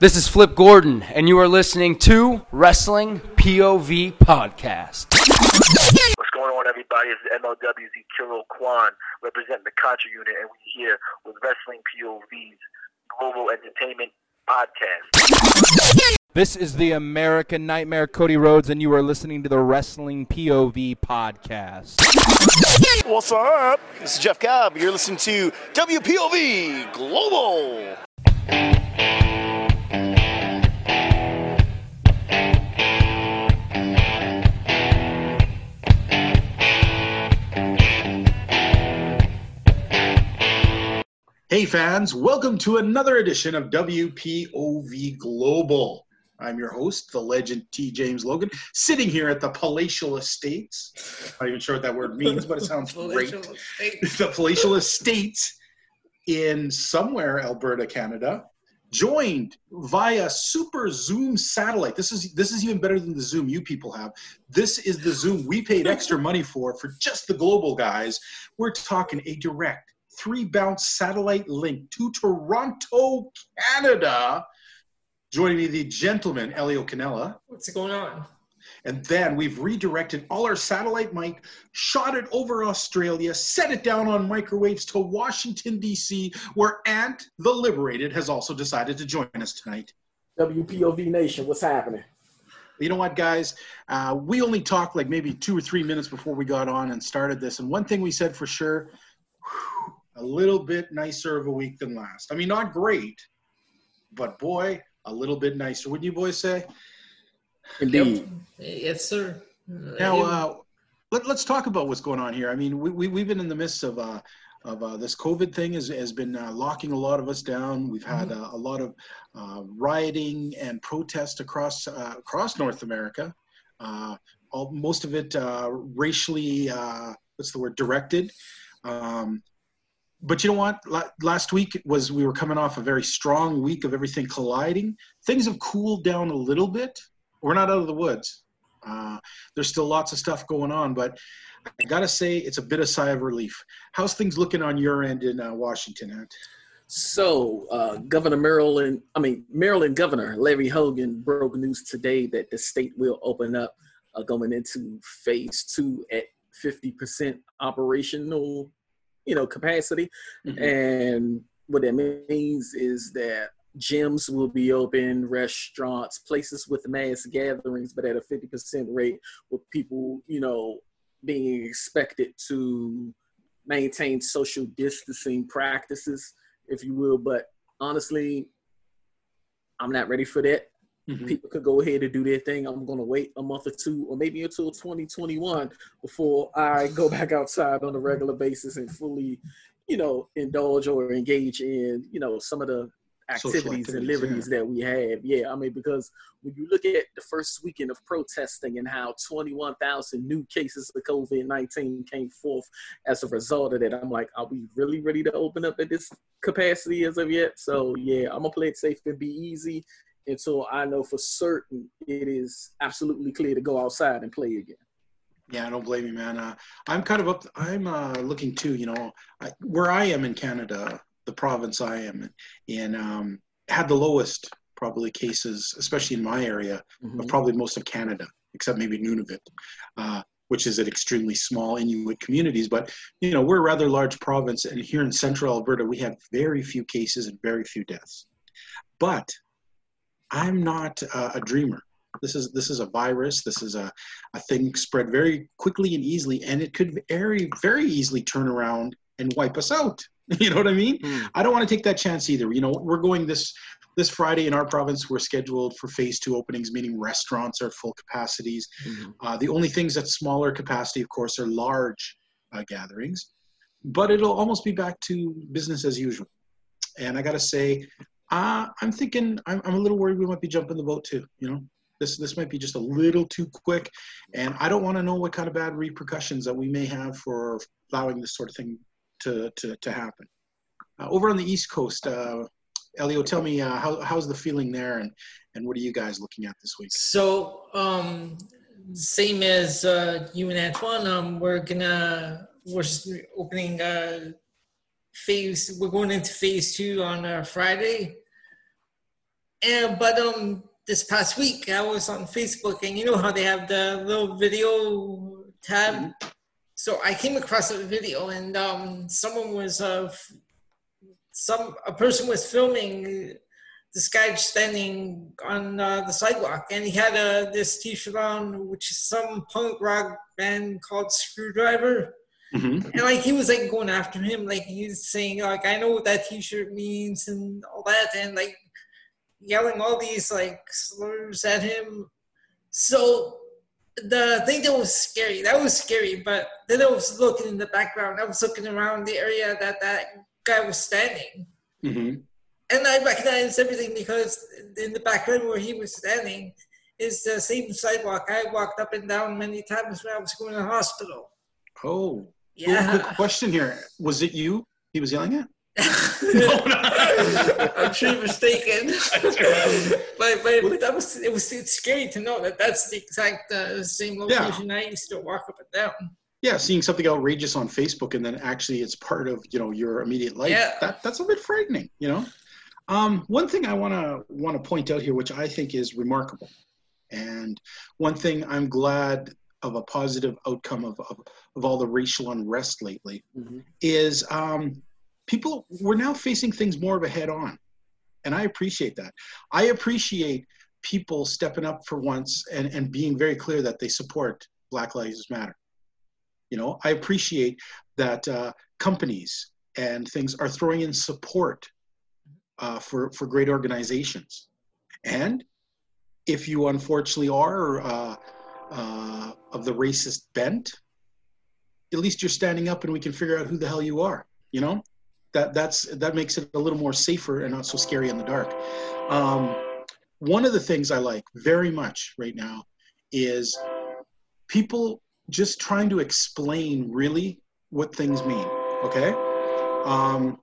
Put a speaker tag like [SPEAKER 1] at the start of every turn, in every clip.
[SPEAKER 1] This is Flip Gordon, and you are listening to Wrestling POV Podcast.
[SPEAKER 2] What's going on, everybody? It's MLW's Ikuro Kwon representing the Contra Unit, and we're here with Wrestling POV's Global Entertainment Podcast.
[SPEAKER 1] This is the American Nightmare Cody Rhodes, and you are listening to the Wrestling POV Podcast.
[SPEAKER 3] What's up? This is Jeff Cobb. You're listening to WPOV Global.
[SPEAKER 4] Hey fans, welcome to another edition of WPOV Global. I'm your host, the legend T. James Logan, sitting here at the Palatial Estates. I'm not even sure what that word means, but it sounds great. the Palatial Estates in somewhere Alberta, Canada, joined via Super Zoom satellite. This is this is even better than the Zoom you people have. This is the Zoom we paid extra money for for just the global guys. We're talking a direct three bounce satellite link to Toronto, Canada. Joining me, the gentleman, Elio Canella.
[SPEAKER 5] What's going on?
[SPEAKER 4] And then we've redirected all our satellite mic, shot it over Australia, set it down on microwaves to Washington, D.C., where Ant the Liberated has also decided to join us tonight.
[SPEAKER 6] WPOV Nation, what's happening?
[SPEAKER 4] You know what, guys? Uh, we only talked like maybe two or three minutes before we got on and started this. And one thing we said for sure whew, a little bit nicer of a week than last. I mean, not great, but boy, a little bit nicer. Wouldn't you boys say?
[SPEAKER 6] Indeed.
[SPEAKER 5] Yes, sir.
[SPEAKER 4] Now, uh, let, us talk about what's going on here. I mean, we, we, we've been in the midst of, uh, of uh, this COVID thing has, has been uh, locking a lot of us down. We've had uh, a lot of uh, rioting and protest across, uh, across North America. Uh, all, most of it uh, racially, uh, what's the word, directed. Um, but you know what? La- Last week was we were coming off a very strong week of everything colliding. Things have cooled down a little bit. We're not out of the woods. Uh, there's still lots of stuff going on, but I gotta say it's a bit of sigh of relief. How's things looking on your end in uh, Washington, Ant?
[SPEAKER 6] So, uh, Governor Maryland, I mean, Maryland Governor Larry Hogan broke news today that the state will open up uh, going into phase two at 50% operational, you know, capacity.
[SPEAKER 4] Mhm.
[SPEAKER 6] And what that means is that gyms will be open, restaurants, places with mass gatherings, but at a 50% rate with people, you know, being expected to maintain social distancing practices, if you will. But honestly, I'm not ready for that.
[SPEAKER 4] Mhm.
[SPEAKER 6] People could go ahead and do their thing. I'm going to wait a month or two, or maybe until 2021 before I go back outside on a regular basis and fully, you know, indulge or engage in, you know, some of the activities, and liberties that we have. Yeah, I mean, because when you look at the first weekend of protesting and how 21,000 new cases of COVID 19 came forth as a result of that, I'm like, are we really ready to open up at this capacity as of yet? So, yeah, I'm going to play it safe and be easy until I know for certain it is absolutely clear to go outside and play again.
[SPEAKER 4] Yeah, I don't blame you, man. Uh, I'm kind of up. I'm uh, looking too. You know, I, where I am in Canada, the province I am in, um, had the lowest probably cases, especially in my area,
[SPEAKER 6] Mhm.
[SPEAKER 4] of probably most of Canada, except maybe Nunavut, uh, which is an extremely small Inuit communities. But you know, we're a rather large province, and here in Central Alberta, we have very few cases and very few deaths. But I'm not uh, a dreamer. This is this is a virus. This is a, a thing spread very quickly and easily, and it could very very easily turn around and wipe us out. You know what I mean?
[SPEAKER 6] Mm.
[SPEAKER 4] I don't want to take that chance either. You know, we're going this this Friday in our province. We're scheduled for phase two openings, meaning restaurants are full capacities.
[SPEAKER 6] Mhm.
[SPEAKER 4] Uh, the only things at smaller capacity, of course, are large uh, gatherings, but it'll almost be back to business as usual. And I got to say, uh, I'm thinking I'm, I'm a little worried we might be jumping the boat too. You know, this this might be just a little too quick, and I don't want to know what kind of bad repercussions that we may have for allowing this sort of thing to to, to happen. Uh, over on the East Coast, uh, Elio, tell me uh, how how's the feeling there, and and what are you guys looking at this week?
[SPEAKER 5] So, um, same as uh, you and Antoine, um, we're gonna we're opening uh, phase. We're going into phase two on uh, Friday. And but um, this past week I was on Facebook, and you know how they have the little video tab. So I came across a video, and um, someone was uh, some a person was filming this guy standing on uh, the sidewalk, and he had uh, this T-shirt on, which is some punk rock band called Screwdriver.
[SPEAKER 4] Mm-hmm.
[SPEAKER 5] And like he was like going after him, like he was saying like I know what that T-shirt means and all that, and like yelling all these like slurs at him. So the thing that was scary, that was scary. But then I was looking in the background. I was looking around the area that that guy was standing,
[SPEAKER 4] Mm-hmm.
[SPEAKER 5] and I recognized everything because in the background where he was standing is the same sidewalk I walked up and down many times when I was going to the hospital.
[SPEAKER 4] Oh,
[SPEAKER 5] Yeah.
[SPEAKER 4] Quick question here: Was it you he was yelling at?
[SPEAKER 5] I'm sure mistaken. but, but, but that was it was it's scary to know that that's the exact uh, same location I used to walk up and down.
[SPEAKER 4] Yeah, seeing something outrageous on Facebook and then actually it's part of you know your immediate life.
[SPEAKER 5] Yeah.
[SPEAKER 4] That that's a bit frightening. You know. Um, one thing I want to want to point out here, which I think is remarkable, and one thing I'm glad of a positive outcome of of, of all the racial unrest lately
[SPEAKER 6] Mhm.
[SPEAKER 4] is um, people we're now facing things more of a head on. And i appreciate that. I appreciate people stepping up for once and, and being very clear that they support black lives matter. You know i appreciate that uh, companies and things are throwing in support uh, for for great organizations. And if you unfortunately are uh, uh, of the racist bent at least you're standing up and we can figure out who the hell you are you know that that's that makes it a little more safer and not so scary in the dark. Um, one of the things i like very much right now is people just trying to explain really what things mean okay? Um,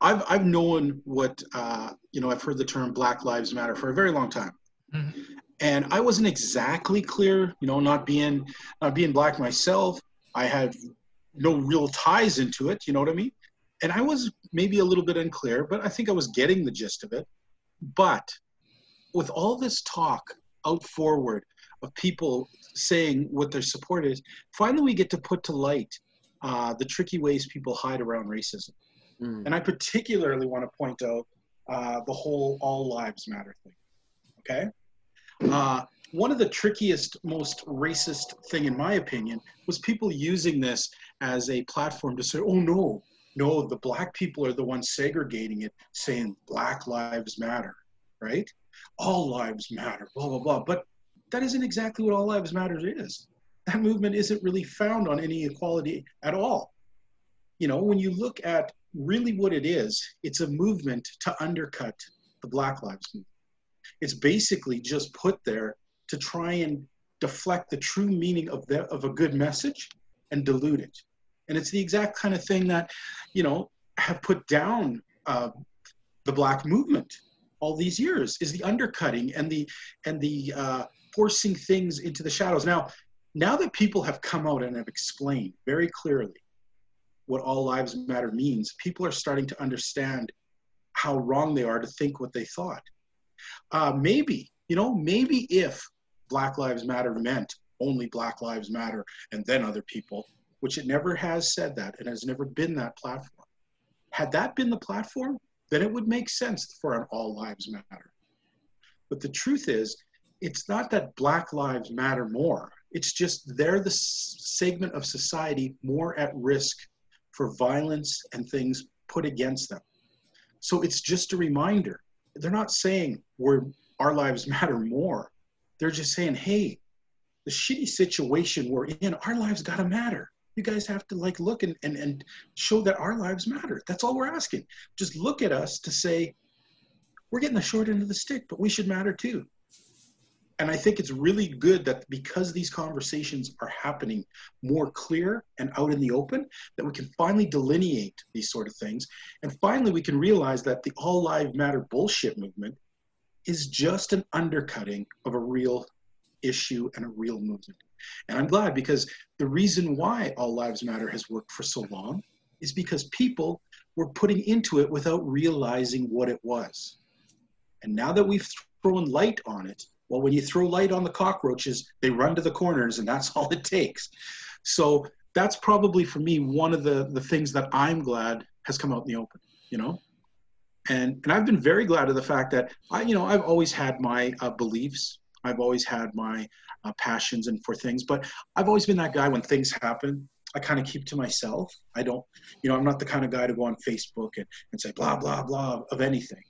[SPEAKER 4] I've, I've known what uh, you know i've heard the term black lives matter for a very long time.
[SPEAKER 5] Mhm.
[SPEAKER 4] and i wasn't exactly clear you know not being not being black myself. I had no real ties into it you know what i mean and i was maybe a little bit unclear but i think i was getting the gist of it but with all this talk out forward of people saying what their support is finally we get to put to light uh, the tricky ways people hide around racism
[SPEAKER 6] Mm.
[SPEAKER 4] and I particularly want to point out uh, the whole all lives matter thing. Okay? Uh, one of the trickiest, most racist thing, in my opinion, was people using this as a platform to say, oh no, no, the black people are the ones segregating it, saying black lives matter, right? All lives matter, blah, blah, blah. But that isn't exactly what all lives matter is. That movement isn't really found on any equality at all. You know, when you look at really what it is, it's a movement to undercut the Black Lives Movement. It's basically just put there to try and deflect the true meaning of the, of a good message and dilute it. And it's the exact kind of thing that, you know, have put down uh, the Black movement all these years is the undercutting and the and the uh, forcing things into the shadows. Now, now that people have come out and have explained very clearly what all lives matter means, people are starting to understand how wrong they are to think what they thought. Uh, maybe, you know, maybe if Black Lives Matter meant only Black Lives Matter and then other people, which it never has said that and has never been that platform. Had that been the platform, then it would make sense for an all lives matter. But the truth is, it's not that Black Lives Matter more. It's just they're the segment of society more at risk for violence and things put against them. So it's just a reminder. They're not saying we're our lives matter more. They're just saying, hey, the shitty situation we're in, our lives gotta matter. You guys have to like look and, and, and show that our lives matter. That's all we're asking. Just look at us to say, we're getting the short end of the stick, but we should matter too. And I think it's really good that because these conversations are happening more clear and out in the open, that we can finally delineate these sort of things. And finally, we can realize that the all lives matter bullshit movement is just an undercutting of a real issue and a real movement. And I'm glad because the reason why All Lives Matter has worked for so long is because people were putting into it without realizing what it was. And now that we've thrown light on it, well, when you throw light on the cockroaches, they run to the corners, and that's all it takes. So that's probably for me one of the the things that I'm glad has come out in the open. You know, and and I've been very glad of the fact that I, you know, I've always had my uh, beliefs. I've always had my uh, passions and for things, but I've always been that guy when things happen. I kind of keep to myself. I don't, you know, I'm not the kind of guy to go on Facebook and, and say blah blah blah of anything.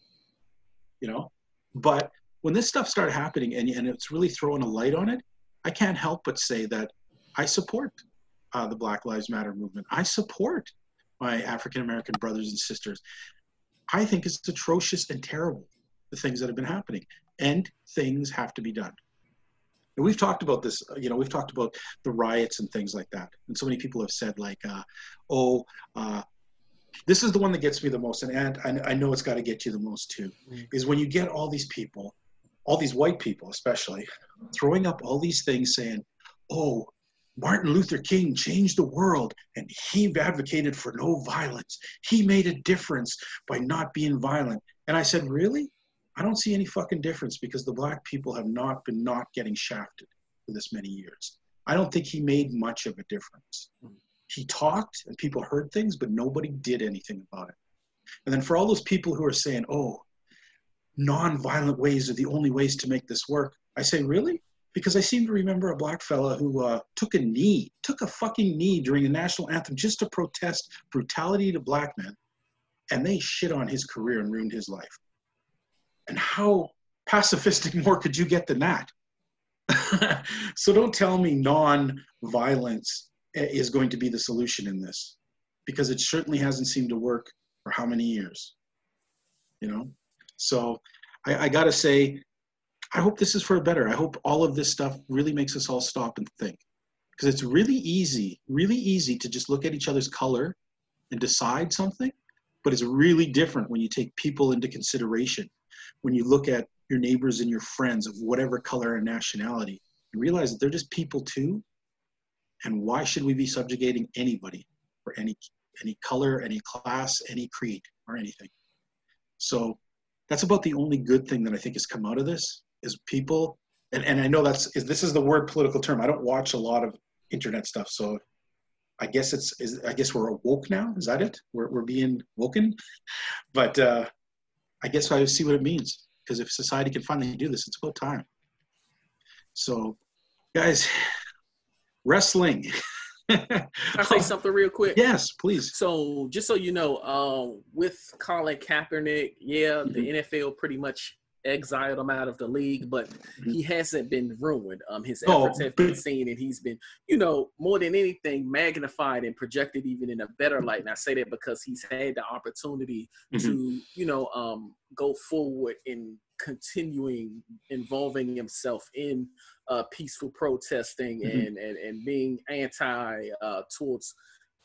[SPEAKER 4] You know, but when this stuff started happening and, and it's really throwing a light on it, I can't help but say that I support uh, the Black Lives Matter movement. I support my African American brothers and sisters. I think it's atrocious and terrible, the things that have been happening, and things have to be done. And we've talked about this, you know, we've talked about the riots and things like that. And so many people have said, like, uh, oh, uh, this is the one that gets me the most, and, and I, I know it's got to get you the most too, mm. is when you get all these people all these white people especially throwing up all these things saying oh martin luther king changed the world and he advocated for no violence he made a difference by not being violent and i said really i don't see any fucking difference because the black people have not been not getting shafted for this many years i don't think he made much of a difference he talked and people heard things but nobody did anything about it and then for all those people who are saying oh non-violent ways are the only ways to make this work. I say, really? Because I seem to remember a black fella who uh, took a knee, took a fucking knee during the national anthem just to protest brutality to black men, and they shit on his career and ruined his life. And how pacifistic more could you get than that? so don't tell me non-violence is going to be the solution in this, because it certainly hasn't seemed to work for how many years, you know? So I, I got to say, I hope this is for a better. I hope all of this stuff really makes us all stop and think. Because it's really easy, really easy to just look at each other's color and decide something. But it's really different when you take people into consideration. When you look at your neighbors and your friends of whatever color and nationality, and realize that they're just people too. And why should we be subjugating anybody for any any color, any class, any creed, or anything? So that's about the only good thing that I think has come out of this is people, and, and I know that's, is, this is the word political term. I don't watch a lot of internet stuff. So I guess it's, is, I guess we're woke now. Is that it? We're, we're being woken, but uh, I guess I see what it means because if society can finally do this, it's about time. So guys, wrestling.
[SPEAKER 6] Can I say something real quick?
[SPEAKER 4] Yes, please.
[SPEAKER 6] So, just so you know, uh, with Colin Kaepernick, yeah, mm-hmm. the NFL pretty much exiled him out of the league, but mm-hmm. he hasn't been ruined. Um, his efforts oh, have been seen, and he's been, you know, more than anything, magnified and projected even in a better light. And I say that because he's had the opportunity mm-hmm. to, you know, um, go forward in continuing involving himself in uh, peaceful protesting mm-hmm. and, and, and being anti uh, towards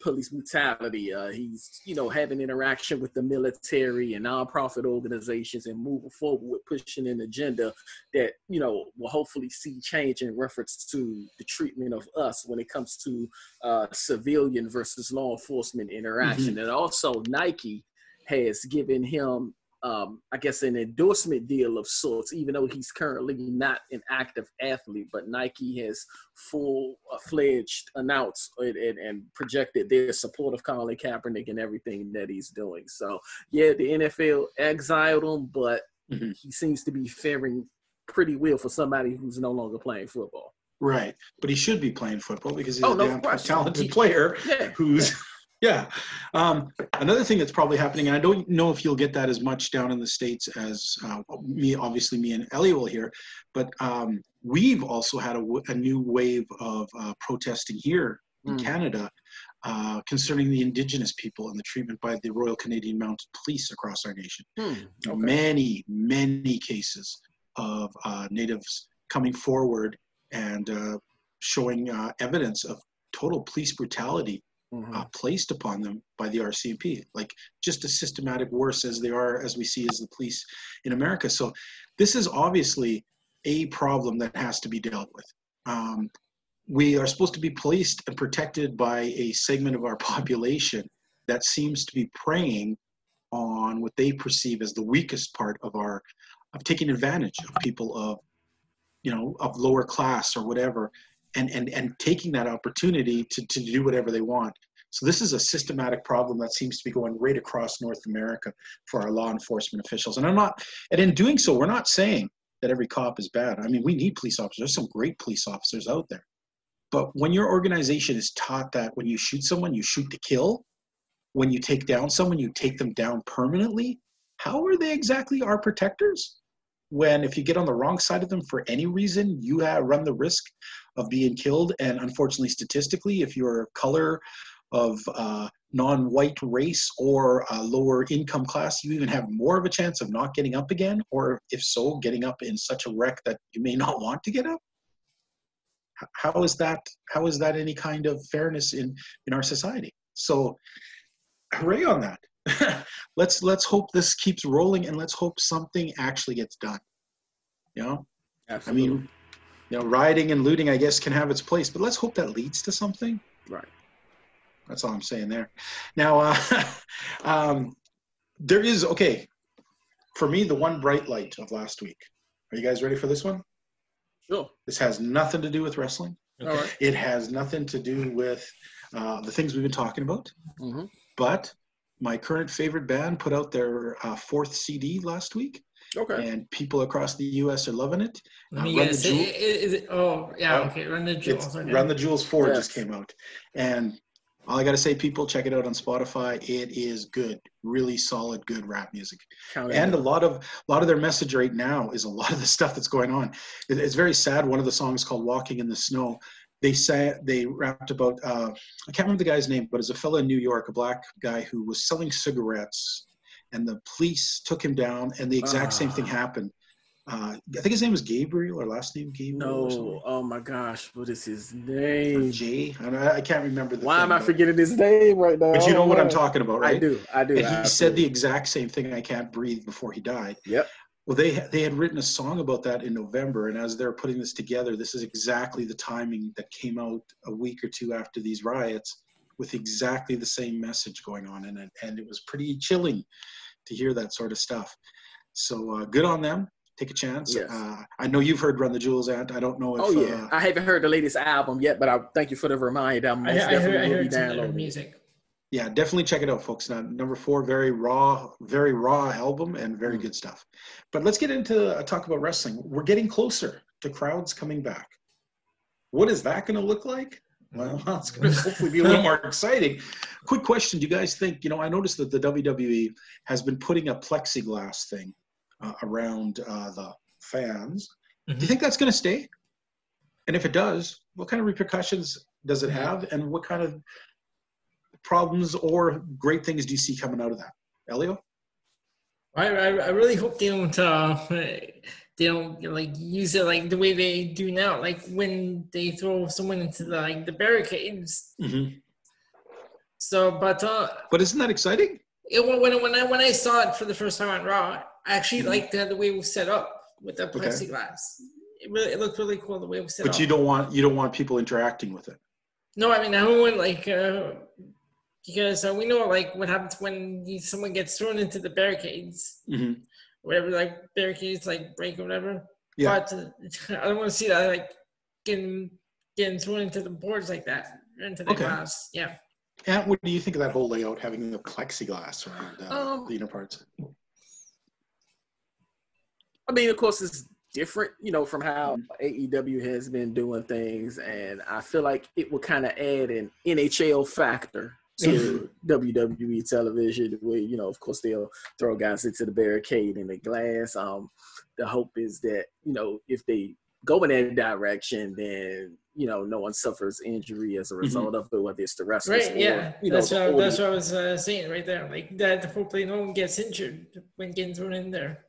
[SPEAKER 6] police brutality. Uh, he's, you know, having interaction with the military and nonprofit organizations and moving forward with pushing an agenda that, you know, will hopefully see change in reference to the treatment of us when it comes to uh, civilian versus law enforcement interaction. Mm-hmm. And also Nike has given him um, I guess, an endorsement deal of sorts, even though he's currently not an active athlete. But Nike has full fledged announced and, and, and, projected their support of Colin Kaepernick and everything that he's doing. So, yeah, the NFL exiled him, but mm-hmm. he seems to be faring pretty well for somebody who's no longer playing football.
[SPEAKER 4] Right, but he should be playing football because he's oh, a no, damn talented he, player yeah. who's yeah. Um, another thing that's probably happening, and I don't know if you'll get that as much down in the States as uh, me, obviously, me and Ellie will hear, but um, we've also had a, a, new wave of uh, protesting here in mm. Canada uh, concerning the Indigenous people and the treatment by the Royal Canadian Mounted Police across our nation. Mm. Okay. Many, many cases of uh, Natives coming forward and uh, showing uh, evidence of total police brutality mm-hmm. uh, placed upon them by the RCMP, like just as systematic worse as they are, as we see as the police in America. So this is obviously a problem that has to be dealt with. Um, we are supposed to be policed and protected by a segment of our population that seems to be preying on what they perceive as the weakest part of our of taking advantage of people of you know of lower class or whatever and and and taking that opportunity to, to do whatever they want. So this is a systematic problem that seems to be going right across north america for our law enforcement officials. And i'm not and in doing so we're not saying that every cop is bad. I mean we need police officers. There's some great police officers out there. But when your organization is taught that when you shoot someone you shoot to kill when you take down someone you take them down permanently how are they exactly our protectors? When if you get on the wrong side of them for any reason you have run the risk of being killed. And unfortunately statistically if you're color of uh, non-white race or a lower income class you even have more of a chance of not getting up again or if so getting up in such a wreck that you may not want to get up. How is that how is that any kind of fairness in in our society? So hooray on that. Let's let's hope this keeps rolling and let's hope something actually gets done. You know
[SPEAKER 6] Absolutely.
[SPEAKER 4] i mean you know rioting and looting i guess can have its place but let's hope that leads to something
[SPEAKER 6] right.
[SPEAKER 4] that's all i'm saying there now uh, um, there is okay for me the one bright light of last week are you guys ready for this one
[SPEAKER 6] Sure.
[SPEAKER 4] this has nothing to do with wrestling
[SPEAKER 6] All right.
[SPEAKER 4] it has nothing to do with uh, the things we've been talking about
[SPEAKER 6] Mm-hmm.
[SPEAKER 4] but my current favorite band put out their uh, fourth cd last week
[SPEAKER 6] Okay.
[SPEAKER 4] and people across the us are loving it
[SPEAKER 5] Let
[SPEAKER 4] Uh,
[SPEAKER 5] me
[SPEAKER 4] Run
[SPEAKER 5] guess.
[SPEAKER 4] the Jewel-
[SPEAKER 5] i- i- it- oh, yeah,
[SPEAKER 4] Oh,
[SPEAKER 5] okay. Run the jewels. Okay.
[SPEAKER 4] run the jewels 4 just came out and all i gotta say people check it out on spotify it is good really solid good rap music
[SPEAKER 6] Count it
[SPEAKER 4] and a lot of a lot of their message right now is a lot of the stuff that's going on It- it's very sad one of the songs called walking in the snow they say they rapped about uh, i can't remember the guy's name but it's a fellow in new york a black guy who was selling cigarettes and the police took him down and the exact same thing
[SPEAKER 6] Ah.
[SPEAKER 4] happened uh, i think his name was gabriel or last name gabriel or
[SPEAKER 6] no. Oh my gosh. What is his
[SPEAKER 4] Or
[SPEAKER 6] name?
[SPEAKER 4] Jay. I, don't know, I can't remember the
[SPEAKER 6] Why
[SPEAKER 4] thing,
[SPEAKER 6] am I
[SPEAKER 4] but-
[SPEAKER 6] forgetting his name right now?
[SPEAKER 4] But you know
[SPEAKER 6] Oh,
[SPEAKER 4] what I'm talking about, right?
[SPEAKER 6] I do. I do.
[SPEAKER 4] And he said the exact same thing. I can't breathe before he died.
[SPEAKER 6] Yep.
[SPEAKER 4] Well, they they had written a song about that in November, and as they're putting this together, this is exactly the timing that came out a week or two after these riots, with exactly the same message going on in it, and it was pretty chilling to hear that sort of stuff. So uh, good on them. Take a chance.
[SPEAKER 6] Yes.
[SPEAKER 4] Uh, I know you've heard "Run the Jewels," Ant. I don't know if.
[SPEAKER 6] Oh yeah,
[SPEAKER 4] uh,
[SPEAKER 6] I haven't heard the latest album yet, but I thank you for the reminder. I'm most
[SPEAKER 5] I
[SPEAKER 6] definitely
[SPEAKER 5] heard, I
[SPEAKER 6] will be
[SPEAKER 5] heard some of their
[SPEAKER 6] downloading. it.
[SPEAKER 5] music.
[SPEAKER 4] yeah, definitely check it out, folks. Now, number four, very raw, very raw album and very
[SPEAKER 6] Mm.
[SPEAKER 4] good stuff. But let's get into uh, talk about wrestling. We're getting closer to crowds coming back. What is that going to look like? Well, it's going to hopefully be a little more exciting. Quick question: Do you guys think? You know, I noticed that the WWE has been putting a plexiglass thing uh, around uh, the fans. Do you
[SPEAKER 5] Mhm.
[SPEAKER 4] think that's going to stay? And if it does, what kind of repercussions does it have, and what kind of problems or great things do you see coming out of that? Elio?
[SPEAKER 5] I, I, I really hope they don't uh, they don't like use it like the way they do now, like when they throw someone into the like the barricades.
[SPEAKER 4] Mm-hmm.
[SPEAKER 5] So, but uh,
[SPEAKER 4] But isn't that exciting?
[SPEAKER 5] it, when when I when I saw it for the first time on Raw, I actually
[SPEAKER 4] Mhm.
[SPEAKER 5] liked the, the way it was set up with the
[SPEAKER 4] Okay.
[SPEAKER 5] plexiglass. It really it looked really cool the way it was set
[SPEAKER 4] But
[SPEAKER 5] up.
[SPEAKER 4] But you don't want you don't want people interacting with it.
[SPEAKER 5] No, I mean I don't want like uh, because uh, we know like what happens when you, someone gets thrown into the barricades,
[SPEAKER 4] Mm-hmm.
[SPEAKER 5] Whatever like barricades like break or whatever.
[SPEAKER 4] Yeah.
[SPEAKER 5] But I don't want to see that like getting getting thrown into the boards like that into the
[SPEAKER 4] Okay.
[SPEAKER 5] glass. Yeah.
[SPEAKER 4] And what do you think of that whole layout, having the plexiglass around uh,
[SPEAKER 6] Um,
[SPEAKER 4] the inner parts?
[SPEAKER 6] I mean, of course, it's different, you know, from how
[SPEAKER 4] Mm-hmm.
[SPEAKER 6] AEW has been doing things, and I feel like it will kind of add an NHL factor to WWE television, where you know, of course, they'll throw guys into the barricade and the glass. Um, the hope is that you know, if they go in that direction, then you know, no one suffers injury as a result of it, whether it's the wrestlers
[SPEAKER 5] Right.
[SPEAKER 6] or
[SPEAKER 5] Yeah.
[SPEAKER 6] you know,
[SPEAKER 5] that's
[SPEAKER 6] the
[SPEAKER 5] what, that's
[SPEAKER 6] audience.
[SPEAKER 5] what I was uh, saying right there. Like that. Hopefully, no one gets injured when getting thrown in there.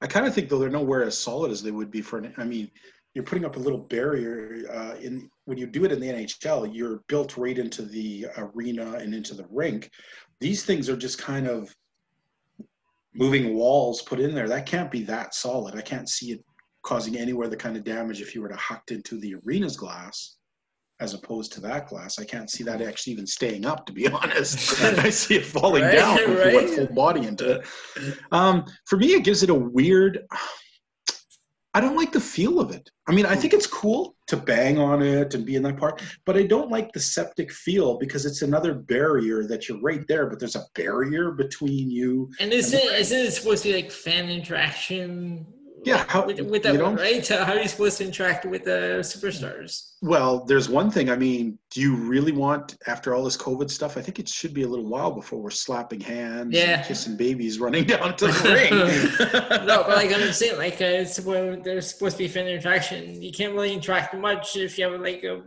[SPEAKER 4] I kind of think though they're nowhere as solid as they would be for an. I mean, you're putting up a little barrier uh, in when you do it in the NHL. You're built right into the arena and into the rink. These things are just kind of moving walls put in there. That can't be that solid. I can't see it causing anywhere the kind of damage if you were to hucked into the arena's glass. as opposed to that glass. I can't see that actually even staying up, to be honest. I see it falling
[SPEAKER 5] Right,
[SPEAKER 4] down if you went full body into it. Um, for me, it gives it a weird. I don't like the feel of it. I mean, I hmm. think it's cool to bang on it and be in that part, but I don't like the septic feel because it's another barrier that you're right there, but there's a barrier between you.
[SPEAKER 5] And isn't isn't it supposed to be like fan interaction?
[SPEAKER 4] Yeah, how-
[SPEAKER 5] with, with that right? How are you supposed to interact with the superstars?
[SPEAKER 4] Well, there's one thing. I mean, do you really want, after all this COVID stuff, I think it should be a little while before we're slapping hands
[SPEAKER 5] Yeah.
[SPEAKER 4] and kissing babies running down to the ring.
[SPEAKER 5] no, but like I'm saying, like uh, it's where there's supposed to be fan interaction. You can't really interact much if you have like a,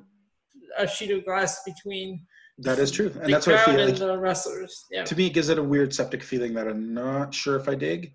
[SPEAKER 5] a sheet of glass between
[SPEAKER 4] that is true.
[SPEAKER 5] the
[SPEAKER 4] And that's what I
[SPEAKER 5] crowd
[SPEAKER 4] feel
[SPEAKER 5] and
[SPEAKER 4] like.
[SPEAKER 5] the wrestlers. Yeah.
[SPEAKER 4] To me, it gives it a weird septic feeling that I'm not sure if I dig.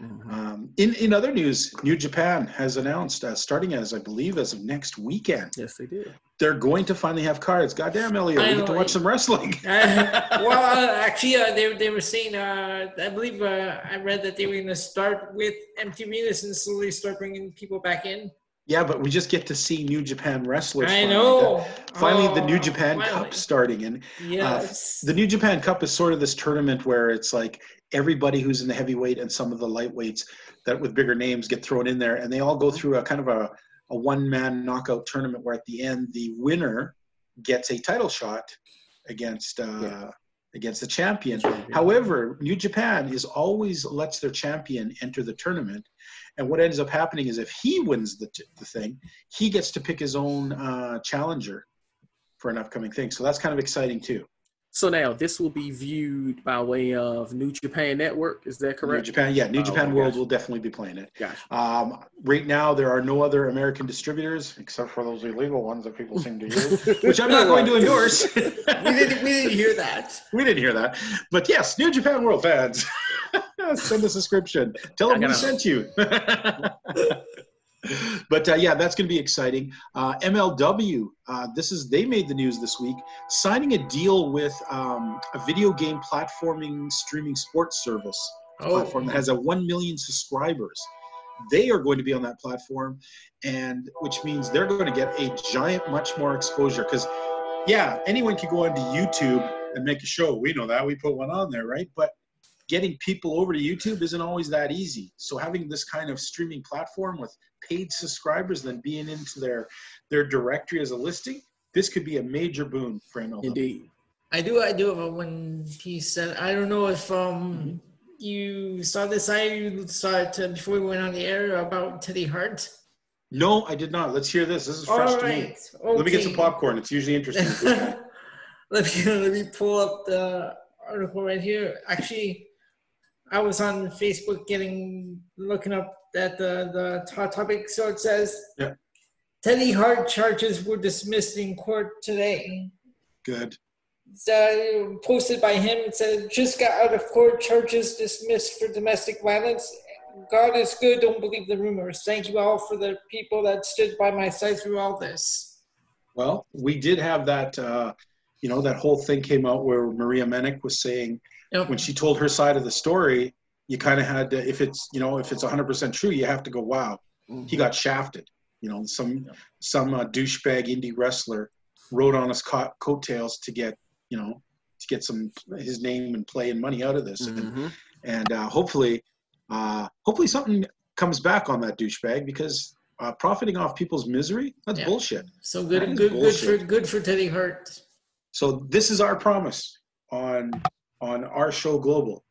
[SPEAKER 6] Mhm.
[SPEAKER 4] Um, in in other news, New Japan has announced, uh, starting as I believe as of next weekend,
[SPEAKER 6] Yes, they did.
[SPEAKER 4] they're going to finally have cards. Goddamn, Elliot, we get to watch some wrestling.
[SPEAKER 5] Uh, well, uh, actually, uh, they, they were saying, uh, I believe uh, I read that they were going to start with empty arenas and slowly start bringing people back in.
[SPEAKER 4] yeah, but we just get to see New Japan wrestlers.
[SPEAKER 5] I
[SPEAKER 4] finally.
[SPEAKER 5] know.
[SPEAKER 4] Finally, the New
[SPEAKER 5] Oh,
[SPEAKER 4] Japan
[SPEAKER 5] finally.
[SPEAKER 4] Cup starting, and
[SPEAKER 5] Yes.
[SPEAKER 4] the New Japan Cup is sort of this tournament where it's like everybody who's in the heavyweight and some of the lightweights that with bigger names get thrown in there, and they all go through a kind of a, a one man knockout tournament where at the end the winner gets a title shot against uh,
[SPEAKER 6] Yeah.
[SPEAKER 4] against the champion. However, New Japan is always lets their champion enter the tournament, and what ends up happening is if he wins the, t- the thing, he gets to pick his own uh, challenger for an upcoming thing. So that's kind of exciting too.
[SPEAKER 6] So now this will be viewed by way of New Japan Network. Is that correct? New?
[SPEAKER 4] Japan, yeah, New
[SPEAKER 6] Oh,
[SPEAKER 4] Japan World will definitely be playing it.
[SPEAKER 6] Gotcha.
[SPEAKER 4] Um, right now, there are no other American distributors except for those illegal ones that people seem to use, which I'm not going to endorse.
[SPEAKER 5] we, didn't, we didn't hear that.
[SPEAKER 4] we didn't hear that, but yes, New Japan World fans, send a subscription. Tell them we sent you. But uh, yeah, that's going to be exciting. Uh, MLW, uh, this is they made the news this week, signing a deal with um, a video game platforming streaming sports service
[SPEAKER 5] Oh,
[SPEAKER 4] platform that has a 1 million subscribers. They are going to be on that platform, and which means they're going to get a giant, much more exposure. Because, yeah, anyone can go onto YouTube and make a show. We know that. We put one on there, right? But getting people over to YouTube isn't always that easy. So having this kind of streaming platform with paid subscribers, then being into their their directory as a listing, this could be a major boon for MLW.
[SPEAKER 6] Indeed.
[SPEAKER 5] I do. I do have a one piece that I don't know if um you saw this. I saw it uh, before we went on the air about Teddy Hart.
[SPEAKER 4] No, I did not. Let's hear this. This is
[SPEAKER 5] All
[SPEAKER 4] fresh to me.
[SPEAKER 5] right.
[SPEAKER 4] Let me get some popcorn. It's usually interesting. with this guy.
[SPEAKER 5] let me let me pull up the article right here. Actually, I was on Facebook getting looking up at the the hot topic. So it says,
[SPEAKER 4] Yeah.
[SPEAKER 5] Teddy Hart charges were dismissed in court today.
[SPEAKER 4] Good.
[SPEAKER 5] uh, posted by him. It said, just got out of court, charges dismissed for domestic violence. God is good, don't believe the rumors. Thank you all for the people that stood by my side through all this.
[SPEAKER 4] Well, we did have that, uh, you know, that whole thing came out where Maria Manic was saying
[SPEAKER 5] Yep.
[SPEAKER 4] when she told her side of the story, you kind of had to, if it's, you know, if it's 100% true, you have to go, wow, he got shafted. You know, some some uh, douchebag indie wrestler rode on his co- coattails to get, you know, to get some his name and play and money out of this. And,
[SPEAKER 6] Mhm.
[SPEAKER 4] and uh, hopefully, uh, hopefully something comes back on that douchebag because uh, profiting off people's misery, that's
[SPEAKER 5] Yeah.
[SPEAKER 4] bullshit.
[SPEAKER 5] So
[SPEAKER 4] That
[SPEAKER 5] good,
[SPEAKER 4] is
[SPEAKER 5] good, good for good for Teddy Hart.
[SPEAKER 4] So this is our promise on on our show Global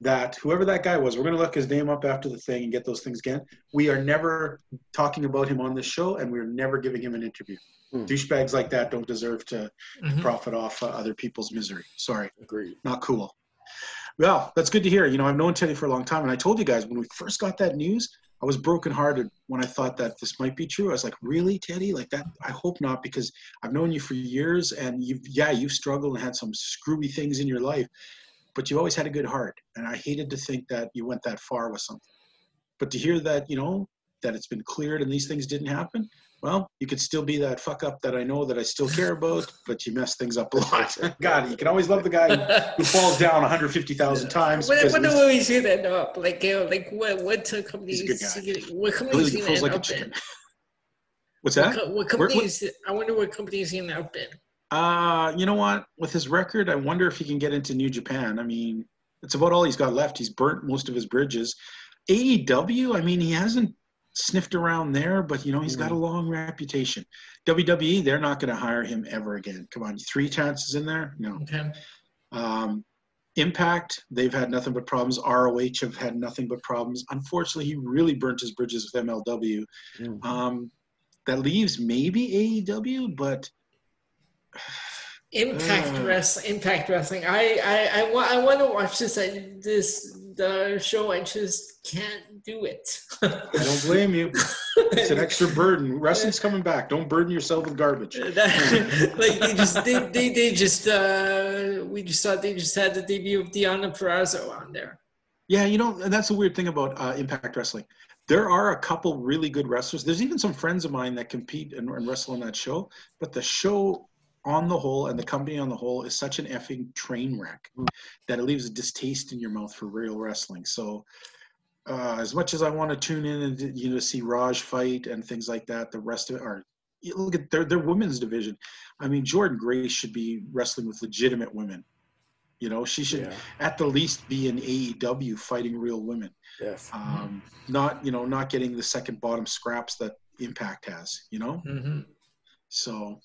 [SPEAKER 4] that whoever that guy was, we're going to look his name up after the thing and get those things again. We are never talking about him on this show, and we're never giving him an interview.
[SPEAKER 6] Hmm.
[SPEAKER 4] Douchebags like that don't deserve to
[SPEAKER 5] Mhm.
[SPEAKER 4] profit off uh, other people's misery. Sorry,
[SPEAKER 6] Agreed.
[SPEAKER 4] not cool. Well, that's good to hear. You know, I've known Teddy for a long time, and I told you guys when we first got that news, I was brokenhearted when I thought that this might be true. I was like, "Really, Teddy? Like that? I hope not, because I've known you for years, and you've yeah, you've struggled and had some screwy things in your life, but you've always had a good heart, and I hated to think that you went that far with something. But to hear that, you know, that it's been cleared and these things didn't happen, well, you could still be that fuck up that I know that I still care about, but you mess things up a lot. God, you can always love the guy who falls down 150,000 times.
[SPEAKER 5] What,
[SPEAKER 4] because
[SPEAKER 5] what do we see that up? Like, uh, like what? What companies?
[SPEAKER 4] He's a good guy.
[SPEAKER 5] What
[SPEAKER 4] he
[SPEAKER 5] companies
[SPEAKER 4] really
[SPEAKER 5] you
[SPEAKER 4] feels like a
[SPEAKER 5] up in?
[SPEAKER 4] What's that?
[SPEAKER 5] co- what company
[SPEAKER 4] what-
[SPEAKER 5] is? I wonder what company is he in out in.
[SPEAKER 4] Uh, you know what? With his record, I wonder if he can get into New Japan. I mean, it's about all he's got left. He's burnt most of his bridges. AEW, I mean, he hasn't sniffed around there, but you know, he's got a long reputation. WWE, they're not going to hire him ever again. Come on, three chances in there? No.
[SPEAKER 5] Okay.
[SPEAKER 4] Um, Impact, they've had nothing but problems. ROH have had nothing but problems. Unfortunately, he really burnt his bridges with MLW.
[SPEAKER 6] Mm.
[SPEAKER 4] Um, that leaves maybe AEW, but
[SPEAKER 5] Impact
[SPEAKER 4] Uh.
[SPEAKER 5] Wrestling. Impact Wrestling. I I I, wa- I want to watch this. I, this the show. I just can't do it.
[SPEAKER 4] I don't blame you. It's an extra burden. Wrestling's coming back. Don't burden yourself with garbage.
[SPEAKER 5] That- like they just they, they, they just uh we just thought they just had the debut of Deonna Purrazzo on there.
[SPEAKER 4] Yeah, you know, and that's the weird thing about uh, Impact Wrestling. There are a couple really good wrestlers. There's even some friends of mine that compete and, and wrestle on that show. But the show on the whole and the company on the whole is such an effing train wreck that it leaves a distaste in your mouth for real wrestling. So, uh, as much as I want to tune in and you know see Raj fight and things like that, the rest of it are look at their their women's division. I mean, Jordynne Grace should be wrestling with legitimate women. You know, she should
[SPEAKER 6] Yeah.
[SPEAKER 4] at the least be in AEW fighting real women.
[SPEAKER 6] Yes.
[SPEAKER 4] Um, not you know not getting the second bottom scraps that Impact has. You know,
[SPEAKER 5] Mm-hmm.
[SPEAKER 4] so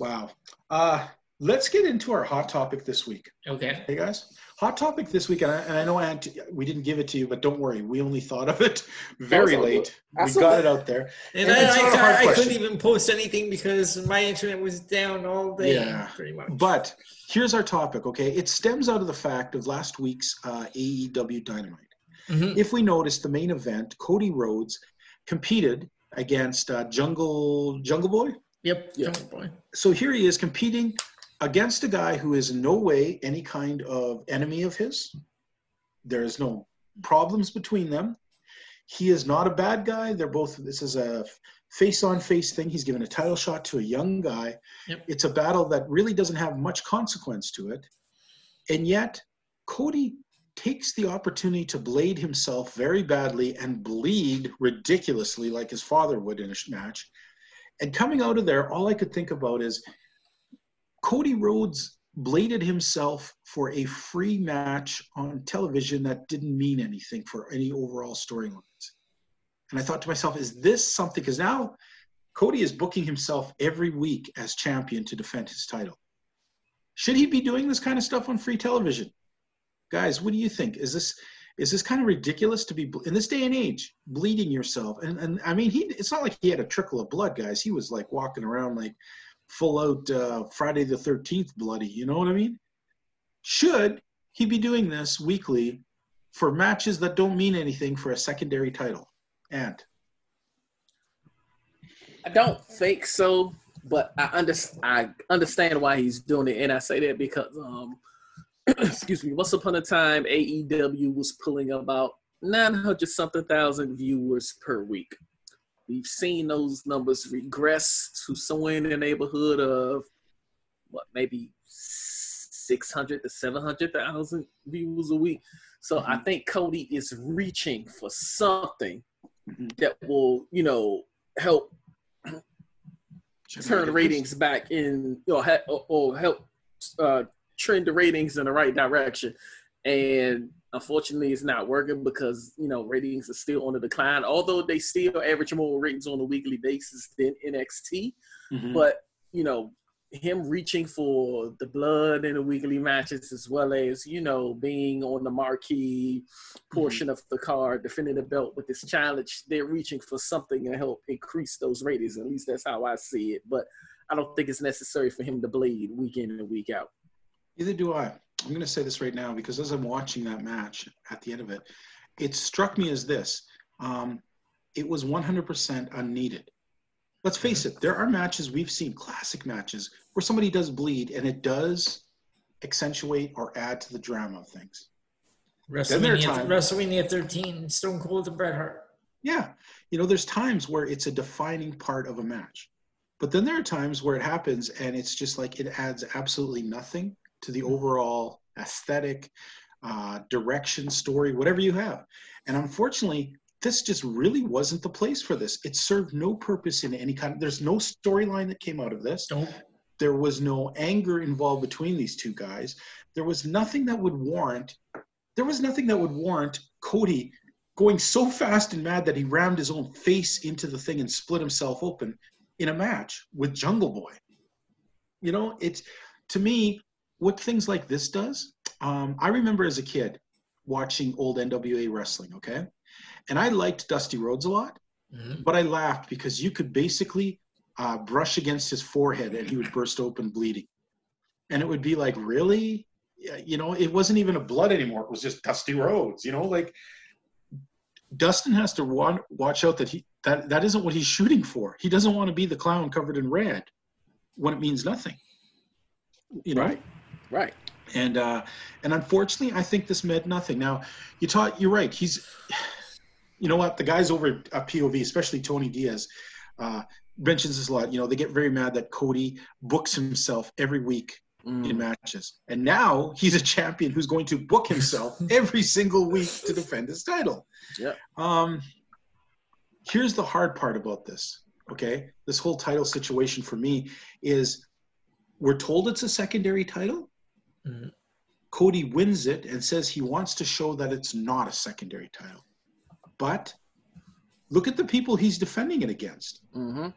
[SPEAKER 4] wow. Uh, let's get into our hot topic this week.
[SPEAKER 5] Okay.
[SPEAKER 4] Hey guys, hot topic this week, and I, and I know Ant, we didn't give it to you, but don't worry, we only thought of it very late. We got
[SPEAKER 6] good.
[SPEAKER 4] it out there.
[SPEAKER 5] And,
[SPEAKER 4] And it's
[SPEAKER 5] I,
[SPEAKER 4] not a hard
[SPEAKER 5] I, I couldn't even post anything because my internet was down all day,
[SPEAKER 4] Yeah.
[SPEAKER 5] pretty much.
[SPEAKER 4] But here's our topic. Okay, it stems out of the fact of last week's uh, AEW Dynamite.
[SPEAKER 5] Mhm.
[SPEAKER 4] if we notice the main event, Cody Rhodes competed against uh, Jungle Jungle Boy.
[SPEAKER 5] Yep.
[SPEAKER 6] Yeah.
[SPEAKER 5] Jungle Boy.
[SPEAKER 4] So here he is competing against a guy who is in no way any kind of enemy of his. There is no problems between them. He is not a bad guy. They're both. This is a face-on-face thing. He's given a title shot to a young guy.
[SPEAKER 5] Yep.
[SPEAKER 4] It's a battle that really doesn't have much consequence to it, and yet Cody takes the opportunity to blade himself very badly and bleed ridiculously like his father would in a match. And coming out of there, all I could think about is Cody Rhodes bladed himself for a free match on television that didn't mean anything for any overall storylines. And I thought to myself, is this something? Because now Cody is booking himself every week as champion to defend his title. Should he be doing this kind of stuff on free television? Guys, what do you think? Is this is this kind of ridiculous to be in this day and age bleeding yourself? And and I mean, he it's not like he had a trickle of blood, guys. He was like walking around like full out uh, Friday the Thirteenth bloody. You know what I mean? Should he be doing this weekly for matches that don't mean anything for a secondary title? And
[SPEAKER 6] I don't think so, but I, under, I understand why he's doing it, and I say that because, um, excuse me, once upon a time, AEW was pulling about 900 something thousand viewers per week. We've seen those numbers regress to somewhere in the neighborhood of what, maybe 600 to 700,000 viewers a week. So I think Cody is reaching for something
[SPEAKER 4] Mhm.
[SPEAKER 6] that will, you know, help turn the ratings back in or, or help uh, trend the ratings in the right direction. And unfortunately, it's not working because you know ratings are still on the decline. Although they still average more ratings on a weekly basis than NXT,
[SPEAKER 4] Mhm.
[SPEAKER 6] but you know him reaching for the blood in the weekly matches as well as you know being on the marquee portion of the card defending the belt with this challenge they're reaching for something to help increase those ratings at least that's how i see it but i don't think it's necessary for him to bleed week in and week out
[SPEAKER 4] Neither do I. I'm going to say this right now because as I'm watching that match at the end of it, it struck me as this. Um, it was 100% unneeded. Let's face it, there are matches we've seen, classic matches, where somebody does bleed and it does accentuate or add to the drama of things.
[SPEAKER 5] WrestleMania,
[SPEAKER 4] times-
[SPEAKER 5] WrestleMania 13, Stone Cold and Bret Hart.
[SPEAKER 4] Yeah. You know, there's times where it's a defining part of a match. But then there are times where it happens and it's just like it adds absolutely nothing to the overall aesthetic, uh, direction, story, whatever you have. And unfortunately, this just really wasn't the place for this. It served no purpose in any kind. There's no storyline that came out of this.
[SPEAKER 5] Nope.
[SPEAKER 4] There was no anger involved between these two guys. There was nothing that would warrant. There was nothing that would warrant Cody going so fast and mad that he rammed his own face into the thing and split himself open in a match with Jungle Boy. You know, it's to me what things like this does. Um, I remember as a kid watching old NWA wrestling. Okay, and I liked Dusty Rhodes a lot,
[SPEAKER 5] Mhm.
[SPEAKER 4] but I laughed because you could basically uh, brush against his forehead and he would burst open bleeding, and it would be like, really, you know, it wasn't even a blood anymore. It was just Dusty Rhodes. You know, like Dustin has to wa- watch out that he that that isn't what he's shooting for. He doesn't want to be the clown covered in red when it means nothing. You know,
[SPEAKER 6] Right. Right.
[SPEAKER 4] and uh, and unfortunately, I think this meant nothing. Now, you taught you're right. He's, you know what, the guys over at POV, especially Tony Diaz, uh, mentions this a lot. You know, they get very mad that Cody books himself every week in
[SPEAKER 6] Mm.
[SPEAKER 4] matches, and now he's a champion who's going to book himself every single week to defend his title.
[SPEAKER 6] Yeah.
[SPEAKER 4] Um, here's the hard part about this. Okay, this whole title situation for me is we're told it's a secondary title.
[SPEAKER 5] Mhm.
[SPEAKER 4] Cody wins it and says he wants to show that it's not a secondary title. But look at the people he's defending it against.
[SPEAKER 6] hmm